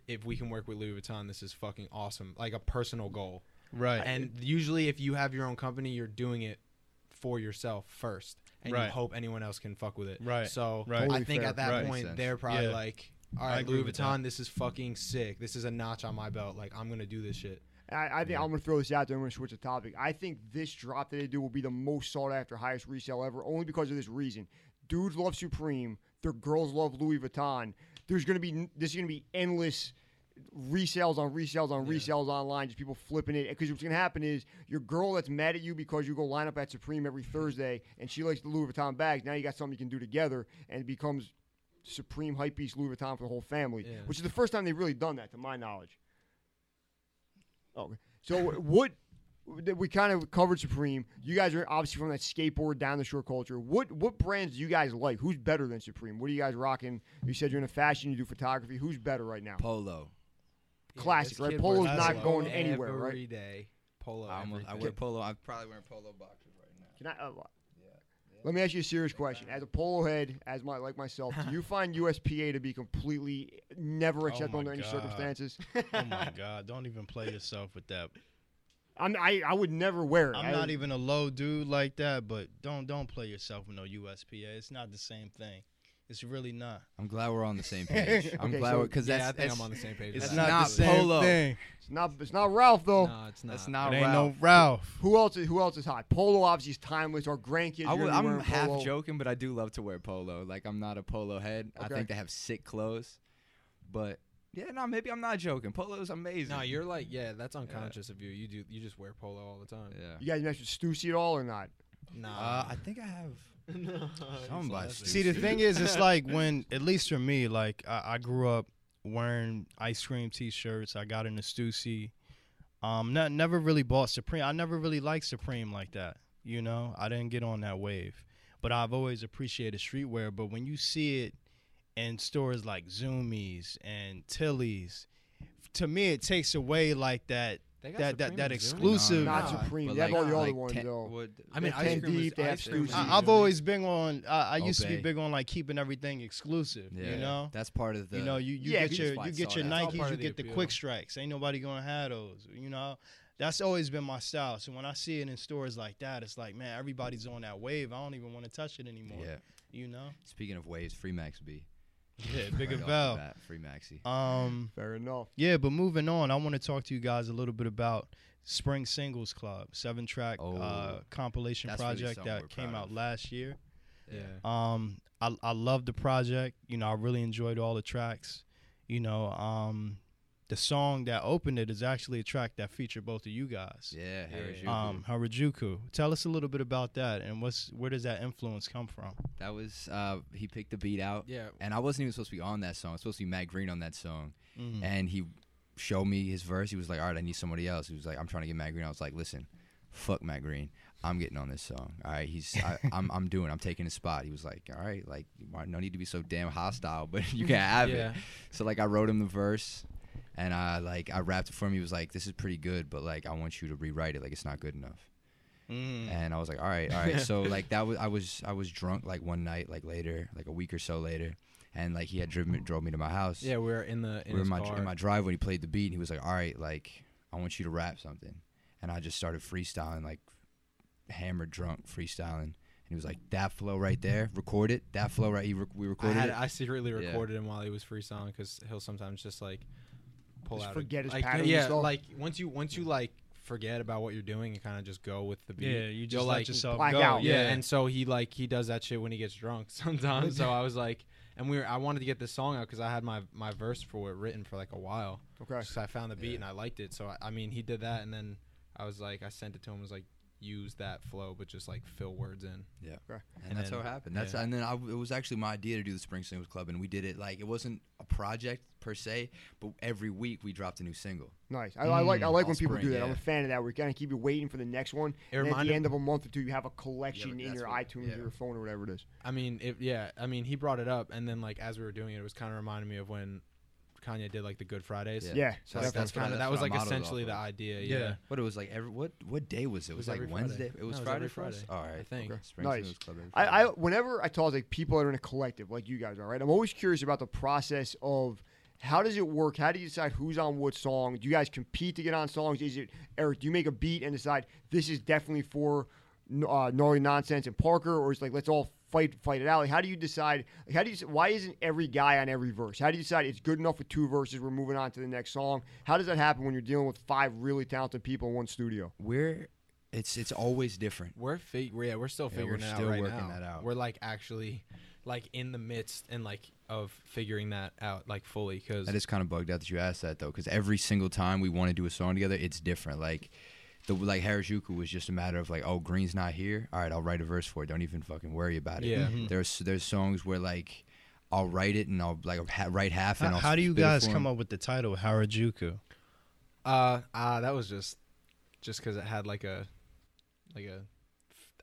if we can work with Louis Vuitton, this is fucking awesome. Like a personal goal. Right. And usually, if you have your own company, you're doing it for yourself first. and Right. you hope anyone else can fuck with it. Right, So right. I think fair. at that Right. Point sense. they're probably Yeah. like, all I right, agree Louis Vuitton, this is fucking sick. This is a notch on my belt. Like I'm gonna do this shit. I, I think Yeah. I'm going to throw this out there. I'm going to switch the topic. I think this drop that they do will be the most sought after, highest resale ever, only because of this reason. Dudes love Supreme. Their girls love Louis Vuitton. There's going to be this is going to be endless resales on resales on Yeah. resales online, just people flipping it. Because what's going to happen is your girl that's mad at you because you go line up at Supreme every Thursday and she likes the Louis Vuitton bags. Now you got something you can do together, and it becomes Supreme hype piece Louis Vuitton for the whole family, Yeah. which is the first time they've really done that, to my knowledge. Okay. So what we kind of covered Supreme. You guys are obviously from that skateboard down the shore culture. What what brands do you guys like? Who's better than Supreme? What are you guys rocking? You said you're into fashion, you do photography. Who's better right now? Polo. Classic, this right? Polo's not polo going anywhere, right? Every day, polo. I, almost, every I wear polo. I'm probably wearing polo boxers right now. Can I? Uh, Yeah. let me ask you a serious question. As a polo head, as my like myself, do you find USPA to be completely never acceptable Oh under any God. circumstances? Oh my God! Don't even play yourself with that. I'm, I I would never wear it. I'm I- not even a low dude like that, but don't don't play yourself with no USPA. It's not the same thing. It's really not. I'm glad we're on the same page. I'm Okay, glad so- because yeah, that's I think that's, I'm on the same page. It's with That's not, not the same polo. thing. It's not. It's not Ralph though. that. No, it's not. that's not It ain't Ralph. no Ralph. Who else? Is, who else is hot? Polo obviously is timeless. Our grandkids. I are gonna be am wearing half polo. joking, but I do love to wear polo. Like I'm not a polo head. I Okay. think they have sick clothes, but yeah, no, maybe I'm not joking. Polo is amazing. No, you're like, yeah, that's unconscious of you. You do, you just wear polo all the time. yeah. You guys messed with Stussy at all or not? Nah. Uh, I think I have. Some by That's- Stu- See, the thing is, it's like when, at least for me, like I, I grew up wearing ice cream T-shirts. I got into Stussy. Um, not, never really bought Supreme. I never really liked Supreme like that. You know, I didn't get on that wave. But I've always appreciated streetwear. But when you see it in stores like Zumiez and Tilly's, to me, it takes away like that. They got That- that- that and Zoom? exclusive- Not Supreme. But They have like- all the other like ones ten- though. would- I mean, They ice have cream was, Deep, they have ice cream was I, Zoom. I've always been on. I, I oh, used to be big on like keeping everything exclusive. Yeah, You know. that's part of the. you know, you, you Yeah, get your you get your sawdust. Nikes, you of the get the quick strikes. Ain't nobody gonna have those. You know, that's always been my style. So when I see it in stores like that, it's like, man, everybody's on that wave. I don't even want to touch it anymore. Yeah. You know? Speaking of waves, Free Max B. Yeah, big Right and Val. bat, Free Maxi. Um, Fair enough. yeah, but moving on, I want to talk to you guys a little bit about Spring Singles Club, seven track Oh. uh, compilation That's really project that came out of. last year. Yeah. Um, I I love the project. You know, I really enjoyed all the tracks. You know, um, the song that opened it is actually a track that featured both of you guys. Yeah, Harajuku. Um, Harajuku. Tell us a little bit about that and what's where does that influence come from? that was uh, he picked the beat out, Yeah. and I wasn't even supposed to be on that song. It was supposed to be Matt Green on that song, Mm. and he showed me his verse. He was like, "All right, I need somebody else." He was like, "I'm trying to get Matt Green." I was like, "Listen, fuck Matt Green. I'm getting on this song. All right, he's I, I'm I'm doing. I'm taking his spot." He was like, "All right, like no need to be so damn hostile, but you can have Yeah. it." So like I wrote him the verse, and I like I rapped it for him. He was like, "This is pretty good, but like I want you to rewrite it. Like it's not good enough." Mm. And I was like, all right, all right. so like that was I was I was drunk like one night, like later, like a week or so later, and like he had driven drove me to my house. Yeah, we were in the in we were in my car. in my drive when he played the beat. And he was like, all right, like I want you to rap something, and I just started freestyling, like hammered drunk freestyling. And he was like, that flow right there, record it. That flow right, he rec- we I recorded had it. I secretly Yeah. recorded him while he was freestyling because he'll sometimes just like pull Just out forget a, his like, patterns and Yeah, stuff. like once you once you like forget about what you're doing and kind of just go with the beat. yeah, you just you'll, let like yourself black go. out. Yeah, and so he like he does that shit when he gets drunk sometimes. so I was like, and we were I wanted to get this song out because I had my my verse for it written for like a while. Okay. So I found the beat Yeah. and I liked it. So I, I mean, he did that, and then I was like, I sent it to him. Was like, use that flow, but just like fill words in. Yeah, Okay. and, And that's then- how it happened. That's yeah. and then I, it was actually my idea to do the Spring Singles Club, and we did it like it wasn't a project per se, but every week we dropped a new single. Nice. I, I like I Mm, like when people spring, do that. I'm a fan of that. We kind of keep you waiting for the next one. It and at the end of a month or two, you have a collection Yeah, in your what- iTunes yeah. or your phone or whatever it is. I mean, it, yeah. I mean, he brought it up, and then like as we were doing it, it was kind of reminding me of when Kanye did like the Good Fridays. Yeah. Yeah. So So that's like, that's what kind of that's that was what I like modeled essentially off the of. idea. Yeah. Yeah. But it was like every what what day was it? It was, was every like Wednesday. Friday. It was No, it was Friday every for us. Friday, All right, I think. Okay. Spring Nice. Singles Club. every I, I whenever I talk like people that are in a collective like you guys are, right? I'm always curious about the process of how does it work? How do you decide who's on what song? Do you guys compete to get on songs? Is it Eric? Do you make a beat and decide this is definitely for n- uh, gnarly nonsense and Parker, or is it like let's all fight fight it out? Like, how do you decide? Like, how do you? Why isn't every guy on every verse? How do you decide it's good enough with two verses? We're moving on to the next song. How does that happen when you're dealing with five really talented people in one studio? We're it's it's always different. We're fig- yeah, we're still Yeah, figuring we're it still out right working now. that out. We're like actually like in the midst and like of figuring that out like fully because That is kind of bugged out that you asked that though, because every single time we want to do a song together, it's different. Like the like Harajuku was just a matter of like, oh, Green's not here. All right, I'll write a verse for it. Don't even fucking worry about it. Yeah. Mhm. There's there's songs where like I'll write it and I'll like ha- write half and How, I'll how do you guys come up with the title Harajuku? uh uh that was just just because it had like a like a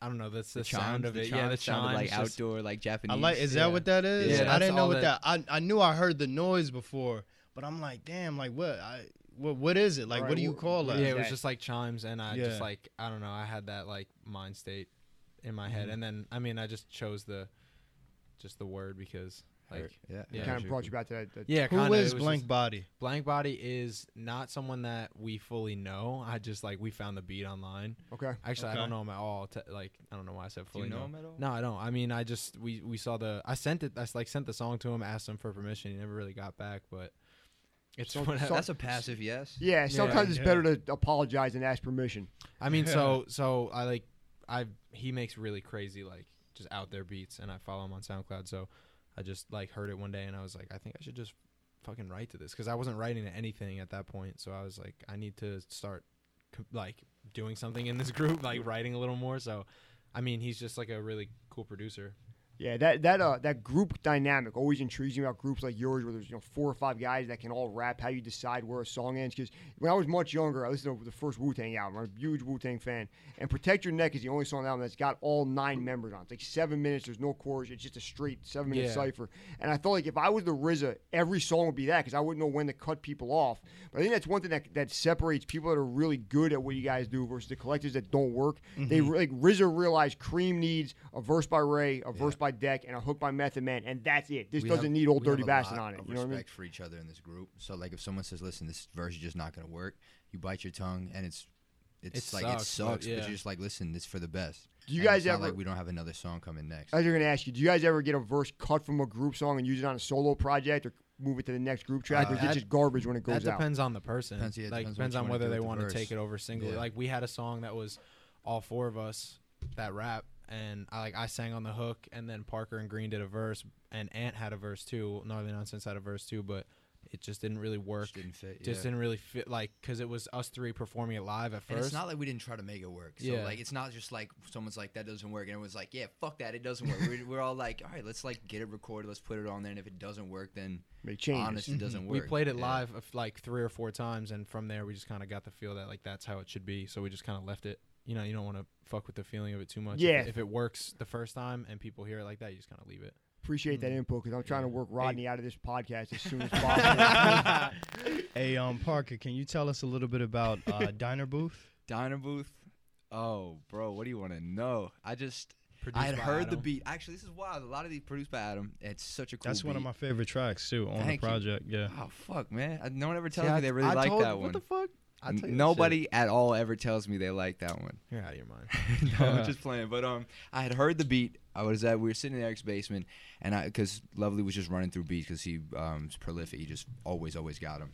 I don't know that's the, sound of it yeah the sounded chimes like just- outdoor, like Japanese. I like. Is Yeah. that what that is? Yeah, I didn't know what that- that. I I knew I heard the noise before, but I'm like, damn, like what? I what what is it? Like, Right, what do you call what that? yeah it was just like chimes and I Yeah. just like I don't know I had that like mind state in my head Mhm. and then I mean I just chose the just the word because like yeah, Yeah. kind of brought you back to that. that yeah Who kinda, is was Blank just- Body? Blank Body is not someone that we fully know. I just like we found the beat online. Okay. Actually, I don't know him at all. To, like I don't know why I said Do fully you know him at all? No, I don't. I mean, I just we we saw the. I sent it. I s- like sent the song to him, asked him for permission. He never really got back, but it's So- whatever. so- That's a passive yes. Yeah, sometimes it's yeah. better to apologize and ask permission. I mean, so so I like I he makes really crazy like just out there beats, and I follow him on SoundCloud. So I just like heard it one day, and I was like, I think I should just fucking write to this because I wasn't writing to anything at that point. So I was like, I need to start like doing something in this group, like writing a little more. So I mean, he's just like a really cool producer. Yeah, that that uh that group dynamic always intrigues me about groups like yours, where there's you know four or five guys that can all rap. How you decide where a song ends? Because when I was much younger, I listened to the first Wu Tang album. I'm a huge Wu Tang fan, and "Protect Your Neck" is the only song on the album that's got all nine members on. it. It's like seven minutes. There's no chorus. It's just a straight seven minute Yeah. cipher. And I felt like if I was the RZA, every song would be that because I wouldn't know when to cut people off. But I think that's one thing that that separates people that are really good at what you guys do versus the collectors that don't work. They Mm-hmm. re- like RZA realized Cream needs a verse by Rae, a verse by Deck, and a hook by Method Man, and that's it. This We doesn't have- need old Dirty a Bastard on it. You know what I mean? respect for each other in this group. So like if someone says, "Listen, this verse is just not gonna work," you bite your tongue, and it's it's It like sucks, it sucks, but but, you're just like, "Listen, this for the best." Do you And guys it's not ever- like we don't have another song coming next? I was going to ask you, do you guys ever get a verse cut from a group song and use it on a solo project, or move it to the next group track, or is Uh, it just garbage when it goes out? That depends on the person. Depends, yeah, like depends depends what on whether they want to take it over singly. Yeah. Like we had a song that was all four of us that rap, and I like I sang on the hook, and then Parker and Green did a verse, and Ant had a verse too. Gnarly Nonsense had a verse too, but it just didn't really work. Just didn't fit. Just yeah. didn't really fit, like because it was us three performing it live at first. And first. it's not like we didn't try to make it work. So Yeah. like it's not just like someone's like that doesn't work and it was like, yeah, fuck that, it doesn't work. we're, we're all like, all right, let's like get it recorded, let's put it on there, and if it doesn't work, then Make changes. honest, it doesn't work. we played it Yeah. live like three or four times, and from there we just kind of got the feel that like that's how it should be. So we just kind of left it. You know, you don't want to fuck with the feeling of it too much. Yeah. it- If, it works the first time and people hear it like that, you just kind of leave it. Appreciate that Mm. input because I'm trying to work Rodney out of this podcast as soon as possible. Hey, um, Parker, can you tell us a little bit about uh, Diner Booth? Diner Booth. Oh, bro, what do you want to know? I just Produced I had by heard the beat. Actually, this is wild. A lot of these produced by Adam. It's such a cool. That's one of my favorite tracks too on Thank the you. project. Yeah. Oh fuck, man! I- No one ever tells See, me I- they really I like told- that one. What the fuck? I N- tell you Nobody at all ever tells me they like that one. You're out of your mind. no, I'm just playing. But um, I had heard the beat. I was at we were sitting in Eric's basement, and I because Lovely was just running through beats because he um is prolific. He just always always got them.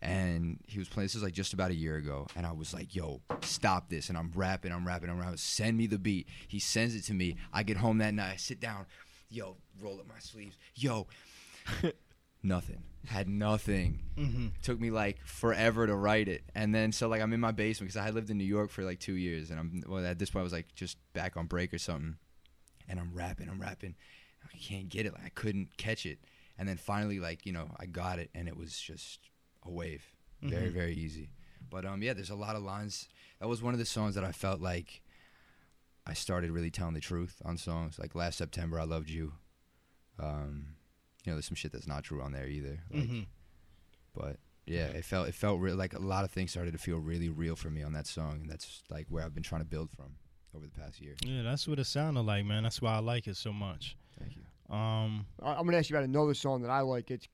And he was playing. This is like just about a year ago, and I was like, "Yo, stop this!" And I'm rapping, I'm rapping, I'm rapping. Send me the beat. He sends it to me. I get home that night. I sit down. Yo, roll up my sleeves. Yo, nothing. Had nothing. Mm-hmm. took me like forever to write it. And then so like i'm in my basement because i had lived in new york for like two years and i'm well at this point i was like just back on break or something and i'm rapping i'm rapping. I can't get it like i couldn't catch it. And then finally like you know i got it and it was just a wave. Very Mhm. very easy. But um yeah there's a lot of lines. That was one of the songs that i felt like i started really telling the truth on songs. Like last september i loved you. Um you know there's some shit that's not true on there either like hmm but yeah, it felt it felt real. Like a lot of things started to feel really real for me on that song, and that's like where I've been trying to build from over the past year. Yeah, that's what it sounded like, man. That's why I like it so much. Thank you. Um, I'm going to ask you about another song that I like. It's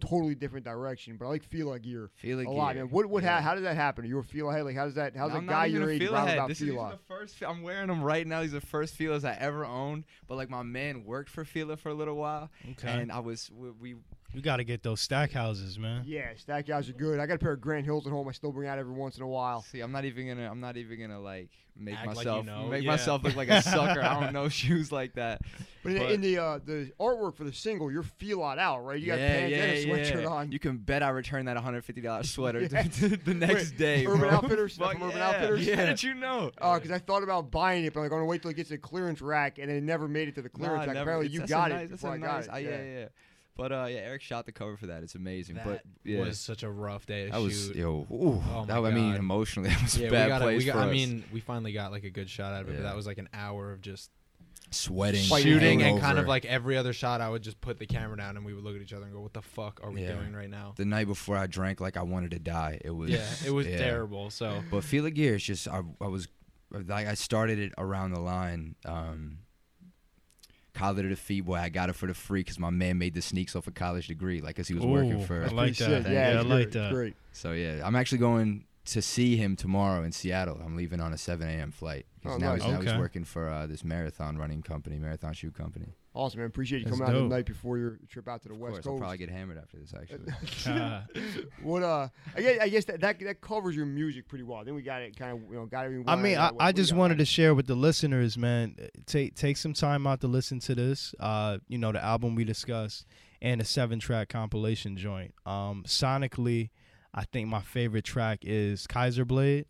totally different direction, but I like Feel Like Gear Feel a Like lot, man. What what Yeah. ha- how did that happen? Are you a feel ahead? Like how does that how's I'm a guy even your a age feel round ahead. about This is feel even off? the first. I'm wearing them right now. These are the first Filas I ever owned. But like my man worked for Fila for a little while, Okay. and I was we, we you got to get those Stackhouses, man. Yeah, Stackhouses are good. I got a pair of Grant Hills at home. I still bring out every once in a while. see. I'm not even gonna. I'm not even gonna like make Act like you myself know, make yeah. myself look like a sucker. I don't know shoes like that. But in, But- in the uh, the artwork for the single, you're feel out out, right? You got yeah, pants yeah, and a sweatshirt yeah. on. You can bet I returned that 150 dollars sweater Yeah. the next Wait, day. Urban bro. Outfitters? Fuck From Urban yeah. Outfitters? Yeah, How did you know? Oh, because I thought about buying it, but I'm like, I'm gonna wait till it gets to the clearance rack, and then it never made it to the clearance Nah, rack. never. Apparently, It's- you that's got a it nice, that's before got nice- it. uh, yeah, yeah, yeah. But uh, yeah, Eric shot the cover for that. It's amazing. That but yeah, was such a rough day that was shoot. yo. Ooh, Oh that, I mean, emotionally, that was yeah, a bad got. place We got. for I us. mean, we finally got like a good shot out of it, Yeah. but that was like an hour of just Sweating, shooting and kind of like every other shot. I would just put the camera down and we would look at each other and go, "What the fuck are we Yeah. doing right now?" the night before I drank like I wanted to die. It was Yeah, it was yeah. terrible. So But Fila Gear is just I, I was like I started it around the line. Um, Collar to the feet, boy. I got it for the free because my man made the sneaks off a college degree, like because he was working Ooh, for. I like that. sick. Yeah, Yeah, I it's like that. great. So yeah, I'm actually going to see him tomorrow in Seattle. I'm leaving on a 7 a.m. flight. 'Cause Oh, now, nice. he's, now he's working for uh, this marathon running company, marathon shoe company. Awesome, man. Appreciate you That's coming out the dope. night before your trip out to the Of West course, I'll Coast. probably get hammered after this. Actually, What uh, I guess I guess that, that that covers your music pretty well. Then we got it kind of you know got everything. I mean, I, What- I just you got? wanted to share with the listeners, man. Take take some time out to listen to this. Uh, you know, the album we discussed and the seven track compilation joint. Um, sonically, I think my favorite track is Kaiser Blade.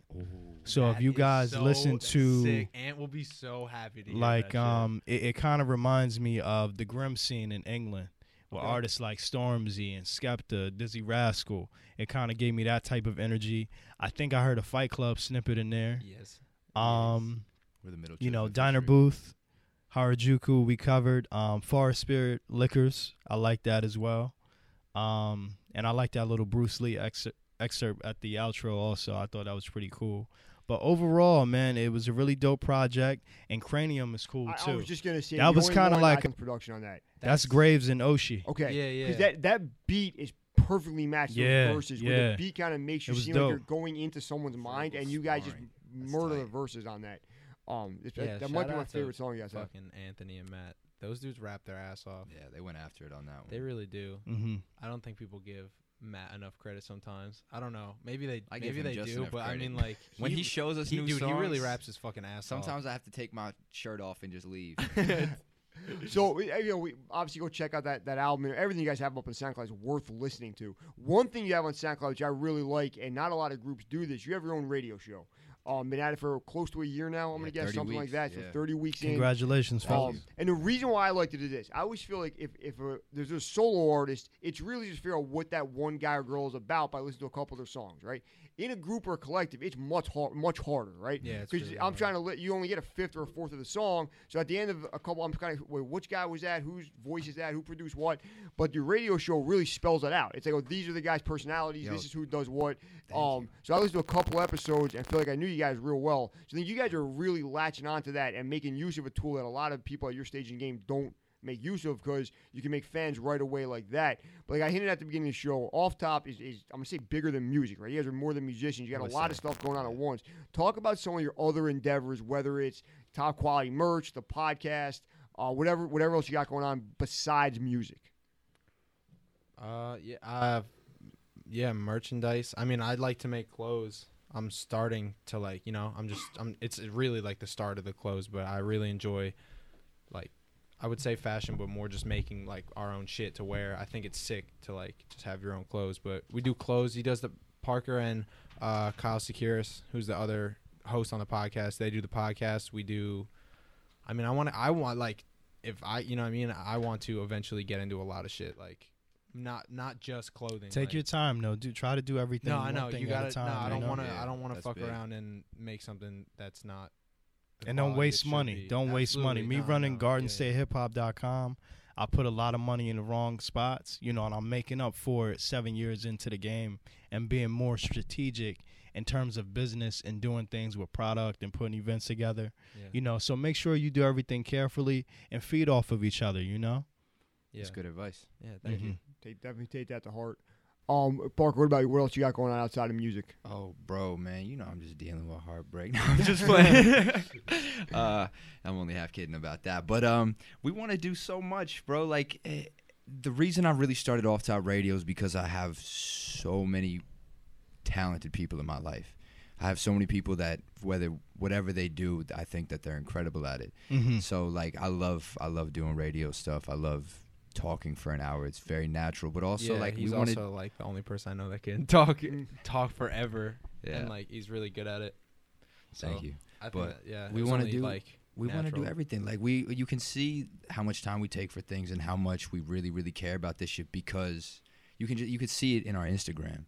So if you guys so listen to sick. Ant will be so happy to hear like that shit. um it, it kind of reminds me of the grime scene in england with Okay. artists like stormzy and skepta dizzee rascal it kind of gave me that type of energy i think i heard a fight club snippet in there yes. um we're the middle. you know diner sure. booth harajuku we covered um forest spirit liquors i like that as well um and i like that little bruce lee excerpt excerpt at the outro also i thought that was pretty cool but overall man it was a really dope project and cranium is cool I, too I was just gonna say That was kinda like- I think production on that. that's graves and oshi Okay, Yeah, yeah. Because that that beat is perfectly matched to Yeah, the verses. Where yeah. the beat kind of makes you It was seem like you're going into someone's mind, and you guys just. That's murder the verses on that. Um, it's, Yeah, that might be my favorite song you guys have. Fucking Anthony and Matt. Those dudes rap their ass off. Yeah, they went after it on that one. They really do. mm-hmm. I don't think people give Matt enough credit sometimes. I don't know. Maybe they I give maybe they do, enough but I mean like when he shows us he, new dude, he really raps his fucking ass off. Sometimes I have to take my shirt off and just leave. So you know, we obviously go check out that that album. Everything you guys have up on SoundCloud is worth listening to. One thing you have on SoundCloud, which I really like, and not a lot of groups do this. You have your own radio show. Um, been at it for close to a year now. I'm Yeah, gonna guess 30 something like weeks, that. So yeah. 30 weeks in. congratulations Um, and the reason why I liked it is this: I always feel like if if a, there's a solo artist, it's really just figure out what that one guy or girl is about by listening to a couple of their songs, right? In a group or a collective, it's much hard, much harder, right? Yeah, because really I'm hard. trying to let you only get a fifth or a fourth of the song. So at the end of a couple, I'm kind of wait, which guy was that? Whose voice is that? Who produced what? But the radio show really spells it out. It's like, oh, these are the guys' personalities. Yo, this is who does what. Um, you. so I listened to a couple episodes and feel like I knew you guys real well. So I think you guys are really latching onto that and making use of a tool that a lot of people at your stage in the game don't make use of because you can make fans right away like that. But like I hinted at the beginning of the show, off top is, is I'm gonna say bigger than music, right? You guys are more than musicians. You got a lot of stuff going on at once. Talk about some of your other endeavors, whether it's top quality merch, the podcast, uh, whatever whatever else you got going on besides music. Uh, yeah, uh, yeah, merchandise. I mean, I'd like to make clothes. I'm starting to like, you know, I'm just, I'm. It's really like the start of the clothes, but I really enjoy, like, I would say fashion, but more just making like our own shit to wear. I think it's sick to like just have your own clothes. But we do clothes. He does the Parker and uh, Kyle Securis, who's the other host on the podcast. They do the podcast. We do. I mean, I want. I want like, if I, you know, what I mean, I want to eventually get into a lot of shit like not not just clothing. take like- your time no do try to do everything no, I know you got a to. No, I don't want to. I don't want to fuck big. around and make something that's not. and don't waste money. be. Don't waste money. Absolutely. Me No, running no, yeah, yeah. GardenStateHipHop.com, I put a lot of money in the wrong spots, you know, and I'm making up for it seven years into the game and being more strategic in terms of business and doing things with product and putting events together. Yeah. You know, so make sure you do everything carefully and feed off of each other. You know. yeah. That's good advice. Yeah, thank you. Mm-hmm. Take definitely take that to heart. Um, Parker, what about you? What else you got going on outside of music? Oh, bro, man, you know I'm just dealing with heartbreak. No, I'm just playing. uh, I'm only half kidding about that, but um, we want to do so much, bro. Like eh, the reason I really started off top radio is because I have so many talented people in my life. I have so many people that whether whatever they do, I think that they're incredible at it. Mm-hmm. So like I love I love doing radio stuff. I love talking for an hour. It's very natural, but also yeah, like he's we wanted also like the only person I know that can talk talk forever, yeah. and like he's really good at it. So Thank you. I But that, yeah, we wanna do- like we want to do everything like we you can see how much time we take for things and how much we really really care about this shit because you can ju- you can see it in our instagram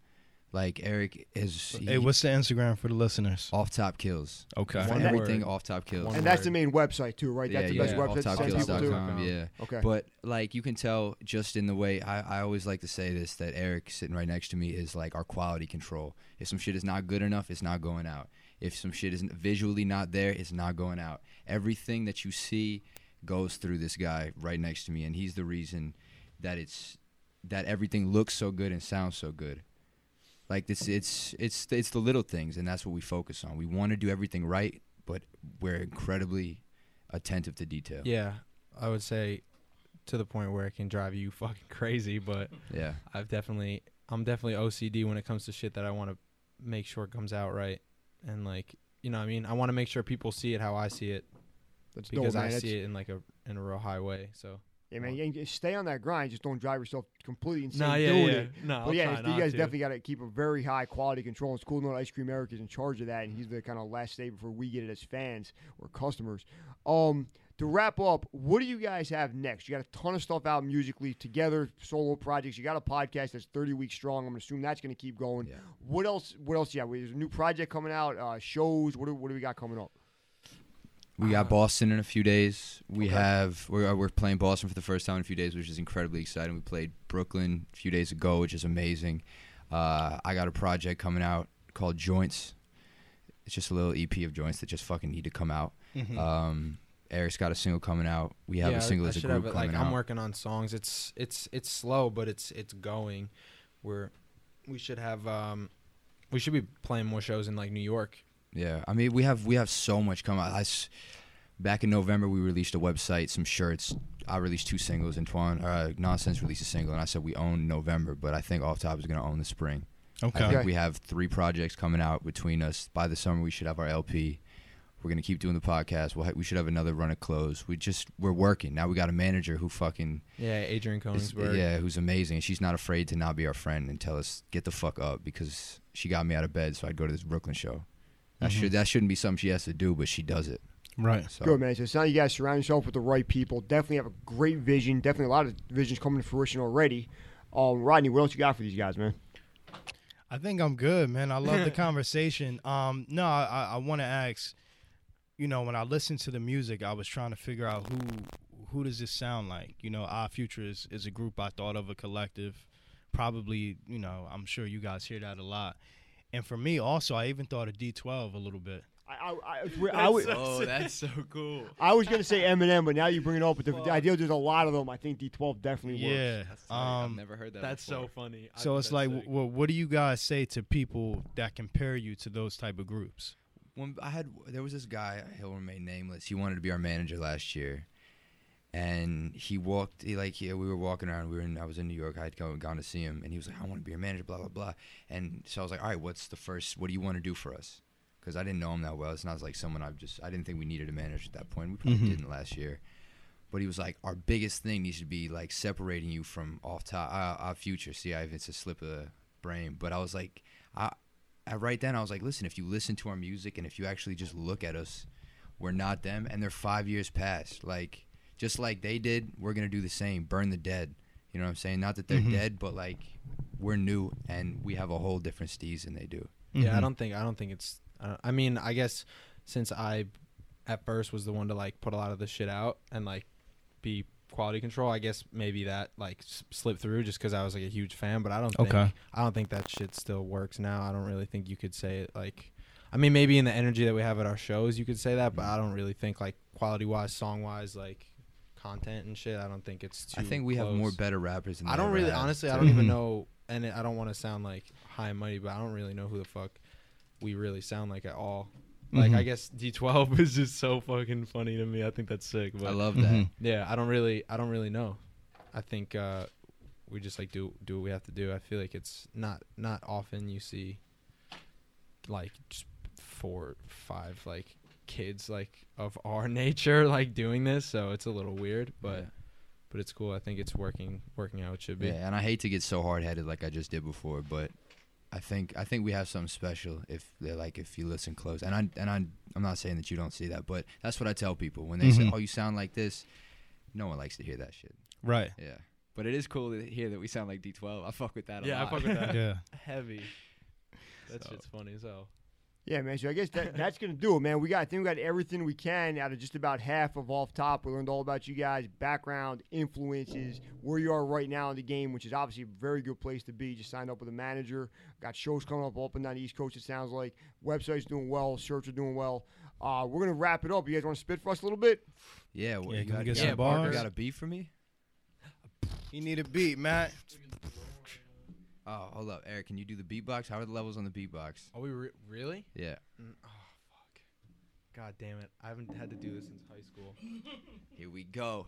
like eric is Hey, what's the Instagram for the listeners? off top kills Okay. One everything word. off top kills One and that's the main website too, right? yeah, That's the yeah, best yeah, website to send people to. offtopkills.com, yeah Okay. but like you can tell just in the way I, I always like to say this that eric sitting right next to me is like our quality control if some shit is not good enough it's not going out if some shit isn't visually not there it's not going out everything that you see goes through this guy right next to me and he's the reason that it's that everything looks so good and sounds so good like this it's it's it's the little things and that's what we focus on we want to do everything right but we're incredibly attentive to detail Yeah, I would say to the point where it can drive you fucking crazy. But yeah I've definitely, I'm definitely OCD when it comes to shit that I want to make sure comes out right, and like, you know, what I mean, I want to make sure people see it how I see it That's dope, because man. I That's- see it in like a in a real high way. So Yeah, man. You stay on that grind. Just don't drive yourself completely insane Nah, yeah, doing yeah. it. No, But yeah, you guys definitely got to keep a very high quality control. It's cool knowing Ice Cream Eric is in charge of that, and he's the kind of last day before we get it as fans or customers. Um, to wrap up, what do you guys have next? You got a ton of stuff out musically together, solo projects. You got a podcast that's 30 weeks strong. I'm gonna assume that's gonna keep going. Yeah. What else? What else? Yeah, there's a new project coming out. Uh, shows. What do, what do we got coming up? We got Uh, Boston in a few days. We Okay. have we're we're playing Boston for the first time in a few days, which is incredibly exciting. We played Brooklyn a few days ago, which is amazing. Uh, I got a project coming out called Joints. It's just a little EP of joints that just fucking need to come out. Mhm. Um, Eric's got a single coming out. We have yeah, a single I as a group it, like coming I'm working on songs. It's it's it's slow, but it's it's going. We're we should have um we should be playing more shows in like New York. Yeah, I mean we have we have so much coming. out. I s- back in November we released a website, some shirts. I released two singles, and Twan uh, Nonsense released a single, and I said we own November, but I think Off Top is gonna own the spring. Okay. I think Okay. we have three projects coming out between us. By the summer, we should have our LP. We're gonna keep doing the podcast. We'll ha- we should have another run of clothes. We just we're working now. We got a manager who fucking Yeah, Adrian is, Koningsberg. yeah, who's amazing. She's not afraid to not be our friend and tell us get the fuck up because she got me out of bed so I'd go to this Brooklyn show. That Mhm. should that shouldn't be something she has to do, but she does it. Right. So Good man. So it's not you guys surround yourself with the right people. Definitely have a great vision. Definitely a lot of visions coming to fruition already. Um, Rodney, what else you got for these guys, man? I think I'm good, man. I love the conversation. Um, no, I, I want to ask. You know, when I listened to the music, I was trying to figure out who who does this sound like. You know, Odd Future is, is a group I thought of a collective. Probably, you know, I'm sure you guys hear that a lot. And for me, also, I even thought of D12 a little bit. I, I, I, I, would- Oh, that's so cool. I was gonna say Eminem, but now you bring it up with the, the idea. There's a lot of them. I think D12 definitely works. Yeah. That's tight. I've Um, never heard that. That's before. so funny. I so think it's like, sick. w- what do you guys say to people that compare you to those type of groups? when I had there was this guy he'll remain nameless. He wanted to be our manager last year, and he walked. He like yeah, we were walking around. We were in. I was in New York. I had go, gone to see him, and he was like, "I want to be your manager." Blah blah blah. And so I was like, "All right, what's the first? What do you want to do for us?" Because I didn't know him that well. It's not like someone I've just. I didn't think we needed a manager at that point. We probably Mhm. didn't last year. But he was like, our biggest thing needs to be like separating you from off top, uh, Odd Future. See, I, it's a slip of the brain. But I was like, I, I right then I was like, listen, if you listen to our music and if you actually just look at us, we're not them, and they're five years past. Like just like they did, we're gonna do the same. Burn the dead. You know what I'm saying? Not that they're Mhm. dead, but like we're new and we have a whole different steez than they do. Yeah, I Mhm. don't think I don't think it's. I, I mean, I guess since I at first was the one to like put a lot of this shit out and like be quality control, I guess maybe that like s- slipped through just because I was like a huge fan. But I don't think Okay. I don't think that shit still works now. I don't really think you could say it like. I mean, maybe in the energy that we have at our shows, you could say that, but I don't really think like quality wise, song wise, like content and shit, I don't think it's too. I think we have more better rappers. Than I don't really, honestly, I don't even know, and I don't want to sound like high and mighty, but I don't really know who the fuck we really sound like at all. Like, Mhm. I guess D12 is just so fucking funny to me. I think that's sick. But I love that. Mhm. yeah, I don't really, I don't really know. I think uh, we just like do do what we have to do. I feel like it's not not often you see like just four, five like kids like of our nature like doing this. So it's a little weird, but Yeah. but it's cool. I think it's working working out it should be. Yeah, and I hate to get so hard headed like I just did before, but I think I think we have something special if they're like if you listen close. And I and I I'm not saying that you don't see that, but that's what I tell people when they say, Mhm. "Oh, you sound like this." No one likes to hear that shit. Right. Yeah. But it is cool to hear that we sound like D12. I fuck with that a Yeah, I lot. fuck with that. Yeah. Heavy. That So- shit's funny as hell. Yeah, man. So I guess that, that's gonna do it, man. We got I think we got everything we can out of just about half of off top. We learned all about you guys, background, influences, where you are right now in the game, which is obviously a very good place to be. Just signed up with a manager. Got shows coming up up and down the East Coast. It sounds like website's doing well, shirts are doing well. Uh, we're gonna wrap it up. You guys want to spit for us a little bit? Yeah. What, Yeah, you can we got, get you some got- bars? You got a beat for me? You need a beat, Matt. Oh, hold up, Eric. Can you do the beatbox? How are the levels on the beatbox? Are we re- really? Yeah. Mm, oh fuck. God damn it! I haven't had to do this since high school. Here we go.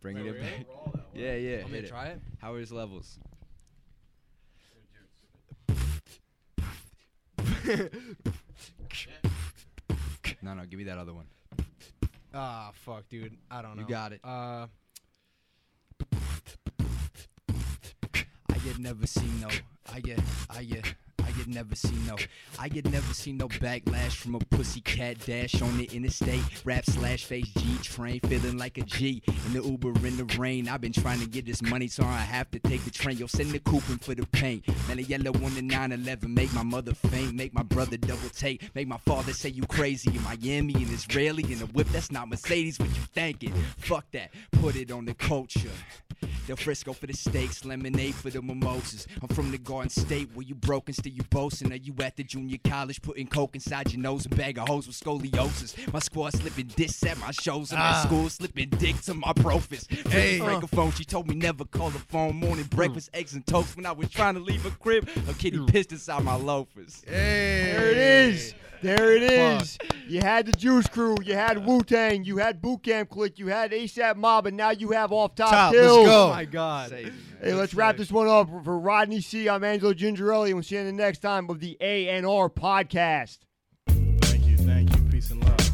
Bringing Wait, it really? back. Yeah, yeah. I'm gonna try it. How are his levels? no, no. Give me that other one. Ah, fuck, dude. I don't know. You got it. Uh, never seen no. I get, I get, I get never seen no. I get never seen no backlash from a pussycat dash on the interstate. Rap slash face G train, feeling like a G in the Uber in the rain. I've been trying to get this money, so I have to take the train. Yo, send the coupon for the paint. Man, the yellow on the 911, make my mother faint, make my brother double take, make my father say you crazy. In Miami and Israeli in a whip that's not Mercedes. What you thinking? Fuck that. Put it on the culture. Del Frisco for the steaks, lemonade for the mimosas. I'm from the Garden State where you broke and still you boasting. Are you at the junior college putting coke inside your nose A bag of hoes with scoliosis? My squad slipping diss at my shows. I'm at ah. school slipping dick to my profits. Hey. Hey. Francophone, she told me never call the phone. Morning mm. breakfast, eggs and toast when I was trying to leave a crib. A kitty mm. pissed inside my loafers. Hey. There it is. There it is. You had the Juice Crew. You had Wu Tang. You had Boot Camp Click. You had ASAP Mob, and now you have Off Top. Top, Kill. let's go. oh my god. Save. Hey, let's wrap this one up for Rodney C. I'm Angelo Gingerelli, and we'll see you in the next time of the ANR podcast. Thank you. Thank you. Peace and love.